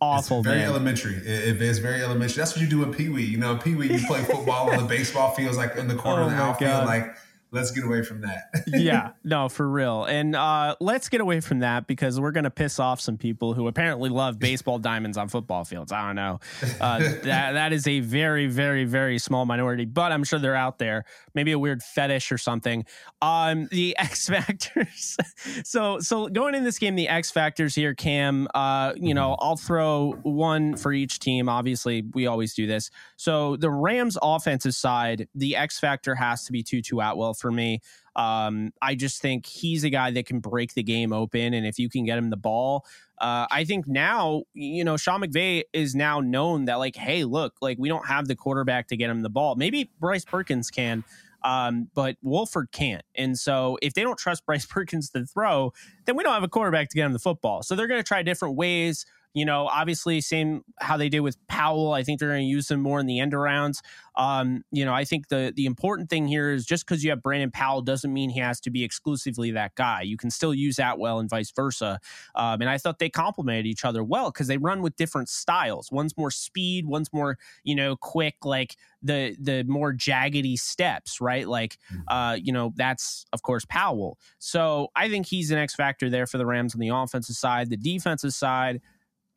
awful, it's very man. elementary. It, it's very elementary. That's what you do in Pee Wee. You know, Pee Wee, you play football on the baseball fields, like in the corner Oh of the outfield. God. Like let's get away from that. yeah, no, for real. And uh, let's get away from that because we're going to piss off some people who apparently love baseball diamonds on football fields. I don't know. Uh, that that is a very, very, very small minority, but I'm sure they're out there. Maybe a weird fetish or something. Um, the X factors. so so going in this game, the X factors here, Cam. Uh, you know, mm-hmm. I'll throw one for each team. Obviously, we always do this. So the Rams offensive side, the X factor has to be Tutu Atwell for me. Um, I just think he's a guy that can break the game open, and if you can get him the ball, uh, I think now you know Sean McVay is now known that like, hey, look, like we don't have the quarterback to get him the ball. Maybe Bryce Perkins can. Um, but Wolford can't. And so if they don't trust Bryce Perkins to throw, then we don't have a quarterback to get him the football. So they're going to try different ways. You know, obviously, same how they did with Powell. I think they're going to use him more in the end arounds. Um, you know, I think the the important thing here is just because you have Brandon Powell doesn't mean he has to be exclusively that guy. You can still use that well and vice versa. Um, and I thought they complemented each other well because they run with different styles. One's more speed, one's more you know quick, like the the more jaggedy steps, right? Like, mm-hmm. uh, you know, that's of course Powell. So I think he's an X factor there for the Rams on the offensive side. The defensive side.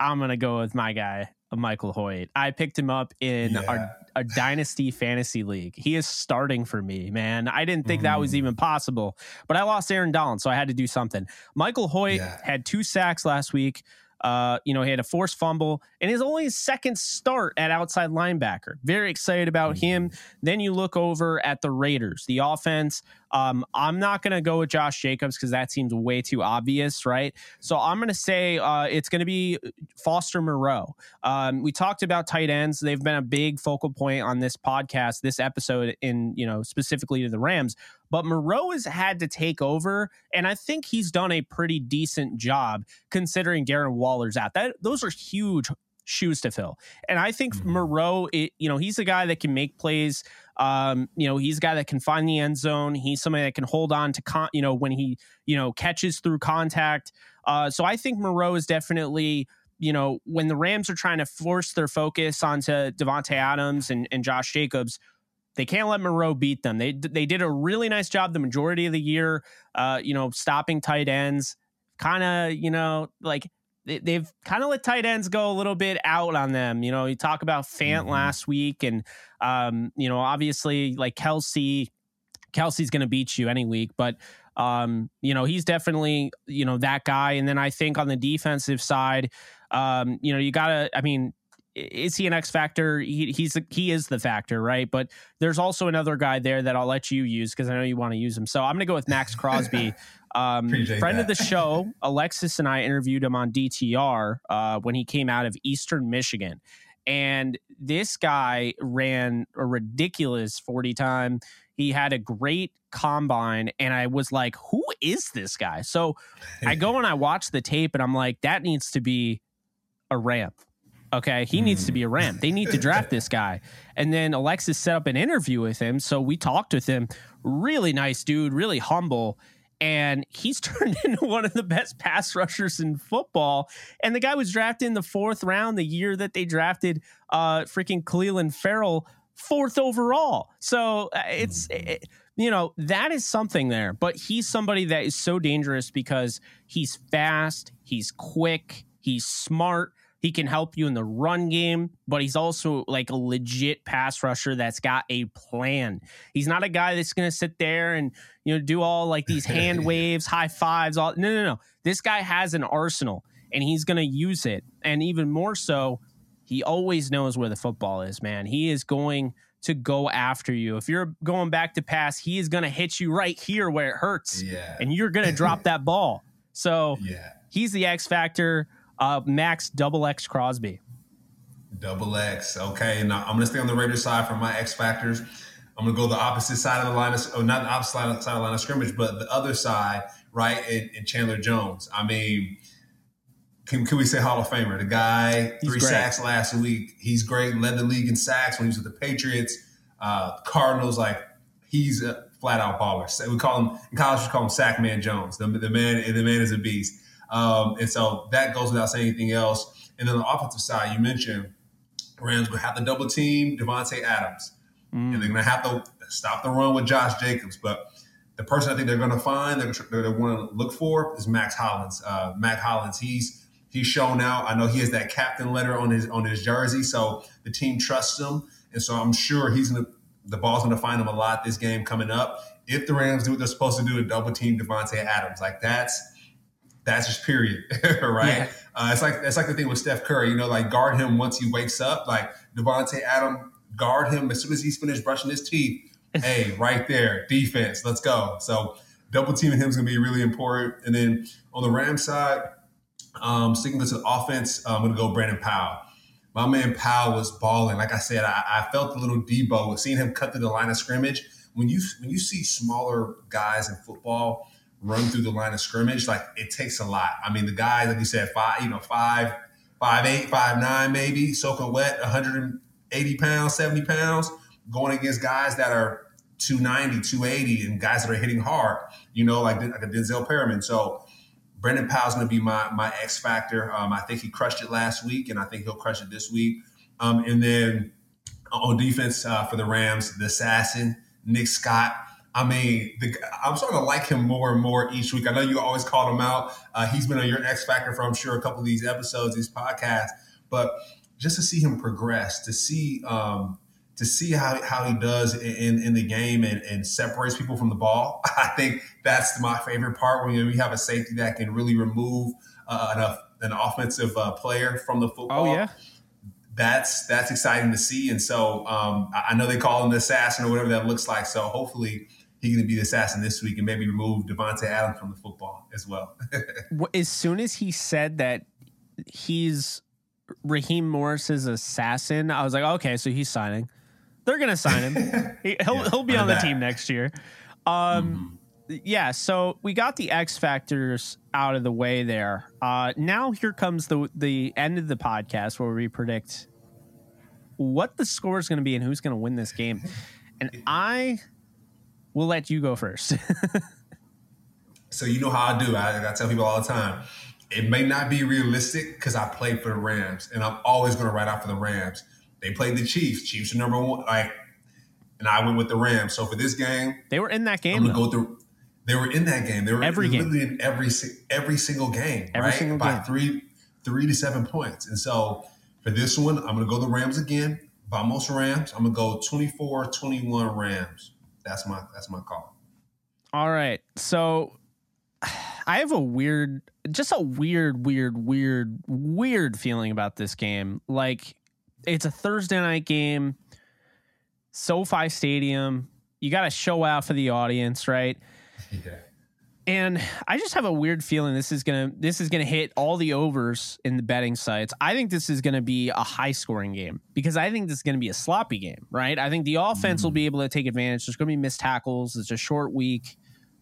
I'm gonna go with my guy, Michael Hoecht. I picked him up in yeah. our, our dynasty fantasy league. He is starting for me, man. I didn't think mm. that was mm. even possible, but I lost Aaron Donald, so I had to do something. Michael Hoecht yeah. had two sacks last week. Uh, you know, he had a forced fumble and his only second start at outside linebacker. Very excited about mm-hmm. him. Then you look over at the Raiders, the offense. Um, I'm not going to go with Josh Jacobs because that seems way too obvious, right? So I'm going to say uh, it's going to be Foster Moreau. Um, we talked about tight ends; they've been a big focal point on this podcast, this episode, in you know specifically to the Rams. But Moreau has had to take over, and I think he's done a pretty decent job considering Darren Waller's out. That those are huge shoes to fill. And I think mm-hmm. Moreau, it, you know, he's a guy that can make plays. Um, you know, he's a guy that can find the end zone. He's somebody that can hold on to, con- you know, when he, you know, catches through contact. Uh, so I think Moreau is definitely, you know, when the Rams are trying to force their focus onto Davante Adams and, and Josh Jacobs, they can't let Moreau beat them. They they did a really nice job the majority of the year, uh, you know, stopping tight ends. Kind of, you know, like they, have kind of let tight ends go a little bit out on them. You know, you talk about Fant mm-hmm. last week, and um, you know, obviously like Kelce, Kelce's going to beat you any week, but um, you know, he's definitely you know that guy. And then I think on the defensive side, um, you know, you gotta. I mean, is he an X factor? He, he's he is the factor, right? But there's also another guy there that I'll let you use because I know you want to use him. So I'm going to go with Maxx Crosby. Um, friend that. of the show, Alexis and I interviewed him on DTR uh, when he came out of Eastern Michigan. And this guy ran a ridiculous 40 time. He had a great combine. And I was like, who is this guy? So I go and I watch the tape and I'm like, that needs to be a ramp. Okay, he needs to be a Ram. They need to draft this guy. And then Alexis set up an interview with him. So we talked with him. Really nice dude, really humble and he's turned into one of the best pass rushers in football. And the guy was drafted in the fourth round the year that they drafted uh, freaking Clelin Ferrell, fourth overall. So uh, it's. It, eh, you know, that is something there, but he's somebody that is so dangerous because he's fast, he's quick, he's smart, he can help you in the run game, but he's also like a legit pass rusher that's got a plan. He's not a guy that's going to sit there and, you know, do all like these hand waves, high fives, all no, no, no. This guy has an arsenal and he's going to use it. And even more so, he always knows where the football is, man. He is going to go after you. If you're going back to pass, he is going to hit you right here where it hurts. Yeah. And you're going to drop that ball. So, yeah. He's the X factor. Uh, Max double X Crosby. Double X. Okay. Now I'm going to stay on the Raiders side for my X factors. I'm going to go the opposite side of the line, of, or not the opposite side of the line of scrimmage, but the other side, right? In, in Chandler Jones. I mean, can, can we say Hall of Famer? The guy, He's three great. sacks last week. He's great. Led the league in sacks when he was with the Patriots, uh, Cardinals. Like he's a flat out baller. We call him in college. We call him Sackman Jones. The, the man, the man is a beast. Um, and so that goes without saying anything else. And then on the offensive side, you mentioned Rams will have to double team Davante Adams. Mm. And they're going to have to stop the run with Josh Jacobs. But the person I think they're going to find, they're, they're going to look for is Max Hollins. Uh, Mack Hollins, he's he's shown out. I know he has that captain letter on his on his jersey, so the team trusts him, and so I'm sure he's going to the ball's going to find him a lot this game coming up. If the Rams do what they're supposed to do, a double team Davante Adams, like that's that's just period, right? Yeah. Uh, it's like it's like the thing with Steph Curry, you know, like guard him once he wakes up. Like Davante Adams, guard him as soon as he's finished brushing his teeth hey, right there, defense, let's go. So double teaming him is going to be really important. And then on the Rams side, um, sticking to the offense, I'm going to go Brandon Powell. My man Powell was balling. Like I said, I, I felt a little Deebo seeing him cut through the line of scrimmage. When you when you see smaller guys in football run through the line of scrimmage, like it takes a lot. I mean, the guys, like you said, five, you know, five, five, eight, five, nine, maybe soaking wet, 180 pounds, 70 pounds, going against guys that are 290, 280, and guys that are hitting hard, you know, like, like a Denzel Perryman. So Brandon Powell's going to be my my X factor. Um, I think he crushed it last week, and I think he'll crush it this week. Um, and then on defense uh, for the Rams, the assassin Nick Scott. I mean, the, I'm starting to like him more and more each week. I know you always called him out. Uh, he's been on your X factor for I'm sure a couple of these episodes, these podcasts, but just to see him progress, to see um, to see how, how he does in, in the game and, and separates people from the ball. I think that's my favorite part when you, have a safety that can really remove uh, an, an offensive uh, player from the football. Oh yeah. That's that's exciting to see, and so um, I know they call him the assassin or whatever that looks like. So hopefully he's going to be the assassin this week and maybe remove Davante Adams from the football as well. as soon as he said that he's Raheem Morris's assassin, I was like, okay, so he's signing. They're gonna sign him. he, will yeah, he'll be on the team next year. Um, mm-hmm. yeah. So we got the X factors out of the way there. Uh, now here comes the the end of the podcast where we predict what the score is going to be and who's going to win this game. And I will let you go first. so you know how I do. I, I tell people all the time. It may not be realistic because I played for the Rams, and I'm always going to write out for the Rams. They played the Chiefs. Chiefs are number one. Like, and I went with the Rams. So for this game, they were in that game. I'm gonna go through. They were in that game. They were every game. in every every single game, every right? Single By game. three three to seven points. And so for this one, I'm gonna go the Rams again. Vamos Rams. I'm gonna go 24-21 Rams. That's my that's my call. All right. So I have a weird, just a weird, weird, weird, weird feeling about this game. Like it's a Thursday night game, SoFi Stadium. You got to show out for the audience, right? Yeah. And I just have a weird feeling this is gonna this is gonna hit all the overs in the betting sites. I think this is gonna be a high scoring game because I think this is gonna be a sloppy game, right? I think the offense mm. will be able to take advantage. There's gonna be missed tackles. It's a short week.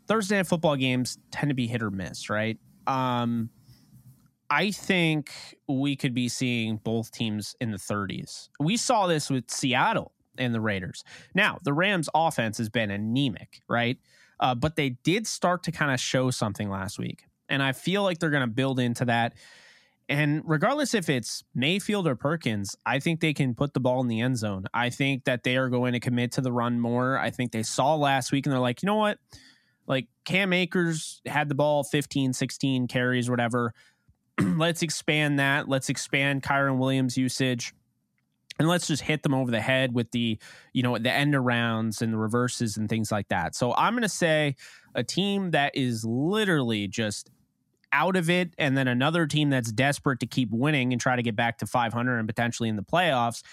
Thursday night football games tend to be hit or miss, right? Um, I think we could be seeing both teams in the 30s. We saw this with Seattle and the Raiders. Now, the Rams' offense has been anemic, right? Uh, but they did start to kind of show something last week. And I feel like they're going to build into that. And regardless if it's Mayfield or Perkins, I think they can put the ball in the end zone. I think that they are going to commit to the run more. I think they saw last week and they're like, you know what? Like Cam Akers had the ball 15, 16 carries, whatever. let's expand that. Let's expand Kyren Williams usage. And let's just hit them over the head with the, you know, the end arounds and the reverses and things like that. So I'm going to say a team that is literally just out of it, and then another team that's desperate to keep winning and try to get back to 500 and potentially in the playoffs.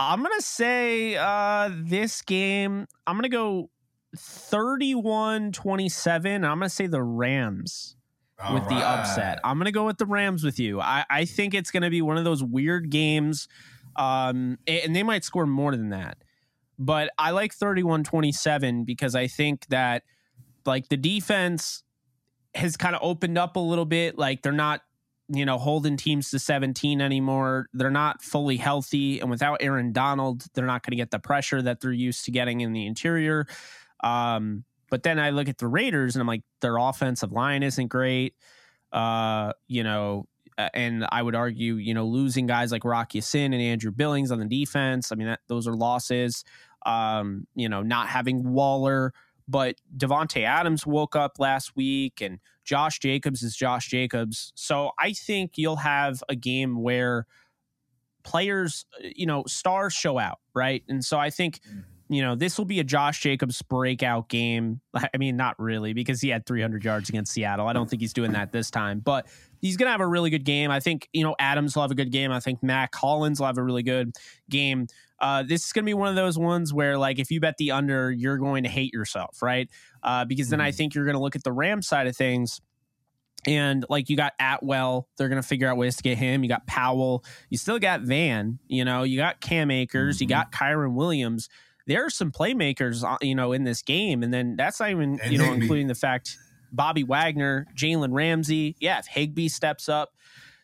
I'm going to say uh, this game, I'm going to go 31 27. I'm going to say the Rams all with right. the upset. I'm going to go with the Rams with you. I, I think it's going to be one of those weird games, um, and they might score more than that. But I like 31 27 because I think that, like, the defense has kind of opened up a little bit. Like, they're not, you know, holding teams to 17 anymore. They're not fully healthy. And without Aaron Donald, they're not going to get the pressure that they're used to getting in the interior. Um, but then I look at the Raiders and I'm like, their offensive line isn't great. Uh, you know, and I would argue, you know, losing guys like Rock Ya-Sin and Andrew Billings on the defense. I mean, that, those are losses. Um, you know, not having Waller, but Davante Adams woke up last week and Josh Jacobs is Josh Jacobs. So I think you'll have a game where players, you know, stars show out, right? And so I think mm-hmm you know, this will be a Josh Jacobs breakout game. I mean, not really because he had 300 yards against Seattle. I don't think he's doing that this time, but he's going to have a really good game. I think, you know, Adams will have a good game. I think Mack Hollins will have a really good game. Uh, this is going to be one of those ones where, like, if you bet the under, you're going to hate yourself, right? Uh, because then I mm-hmm. think you're going to look at the Ram side of things. And like you got Atwell, they're going to figure out ways to get him. You got Powell. You still got Van. You know, you got Cam Akers. Mm-hmm. You got Kyren Williams there are some playmakers, uh, you know, in this game, and then that's not even and you know including the fact Bobby Wagner, Jalen Ramsey, yeah, if Higbee steps up.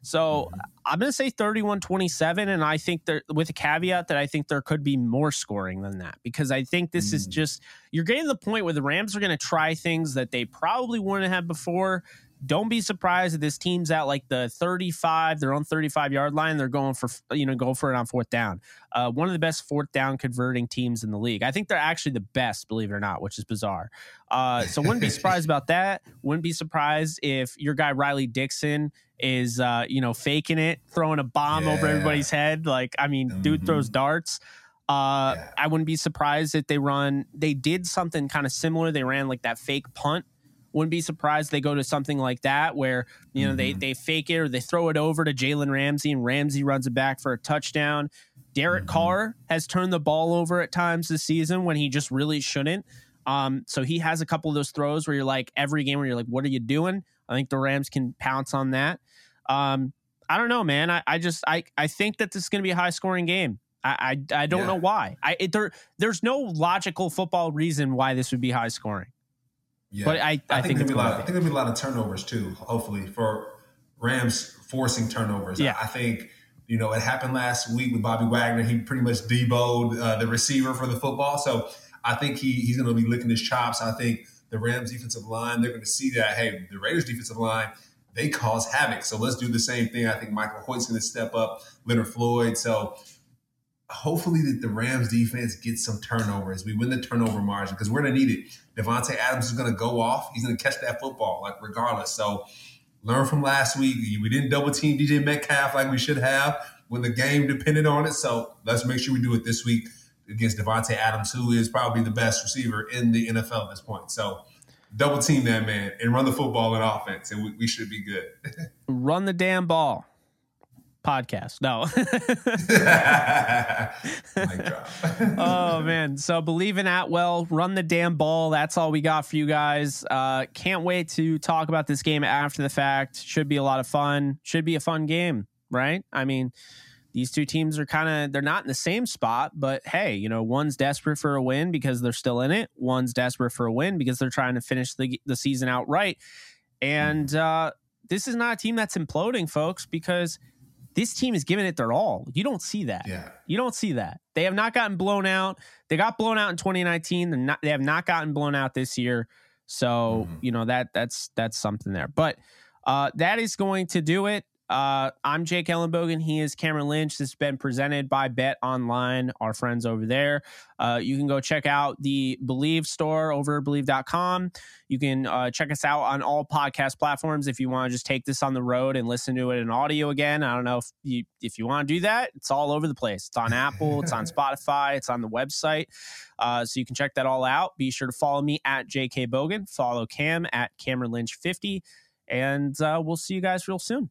So. I'm going to say 31 27. And I think there, with a caveat that I think there could be more scoring than that because I think this mm. is just, you're getting to the point where the Rams are going to try things that they probably wouldn't have before don't be surprised if this team's at like the 35, they're on 35 yard line, they're going for, you know, go for it on fourth down. Uh, one of the best fourth down converting teams in the league. I think they're actually the best, believe it or not, which is bizarre. Uh, so wouldn't be surprised about that. Wouldn't be surprised if your guy Riley Dixon is, uh, you know, faking it, throwing a bomb yeah. over everybody's head. Like, I mean, mm-hmm. dude throws darts. Uh, yeah. I wouldn't be surprised if they run. They did something kind of similar. They ran like that fake punt wouldn't be surprised they go to something like that where you know mm-hmm. they they fake it or they throw it over to Jalen Ramsey and Ramsey runs it back for a touchdown. Derek mm-hmm. Carr has turned the ball over at times this season when he just really shouldn't. Um, so he has a couple of those throws where you're like every game where you're like, what are you doing? I think the Rams can pounce on that. Um, I don't know, man. I, I just I I think that this is going to be a high scoring game. I I, I don't yeah. know why. I it, there there's no logical football reason why this would be high scoring. Yeah, but I, I, I think, think there'll be a lot. Of, I think there'll be a lot of turnovers too. Hopefully, for Rams forcing turnovers. Yeah, I, I think you know it happened last week with Bobby Wagner. He pretty much deboed uh, the receiver for the football. So I think he he's going to be licking his chops. I think the Rams defensive line they're going to see that. Hey, the Raiders defensive line they cause havoc. So let's do the same thing. I think Michael Hoecht's going to step up. Leonard Floyd. So hopefully that the Rams defense gets some turnovers. We win the turnover margin because we're gonna need it. Davante Adams is gonna go off. He's gonna catch that football, like regardless. So learn from last week. We didn't double team DK Metcalf like we should have when the game depended on it. So let's make sure we do it this week against Davante Adams, who is probably the best receiver in the NFL at this point. So double team that man and run the football and offense, and we, we should be good. run the damn ball podcast. No. oh man. So believe in Atwell, run the damn ball. That's all we got for you guys. Uh, can't wait to talk about this game after the fact. Should be a lot of fun. Should be a fun game, right? I mean, these two teams are kind of they're not in the same spot, but hey, you know, one's desperate for a win because they're still in it. One's desperate for a win because they're trying to finish the the season outright. And uh, this is not a team that's imploding, folks, because this team is giving it their all. You don't see that. Yeah. You don't see that. They have not gotten blown out. They got blown out in 2019. They're not, they have not gotten blown out this year. So, mm-hmm. you know, that that's that's something there. But uh, that is going to do it. Uh, I'm Jake Ellenbogen. He is Cameron Lynch. This has been presented by Bet Online, our friends over there. Uh, you can go check out the Bleav store over at Bleav.com. You can uh, check us out on all podcast platforms if you want to just take this on the road and listen to it in audio again. I don't know if you if you want to do that. It's all over the place. It's on Apple. it's on Spotify. It's on the website. Uh, so you can check that all out. Be sure to follow me at JK Bogan. Follow Cam at Cameron Lynch 50. And uh, we'll see you guys real soon.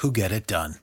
who get it done.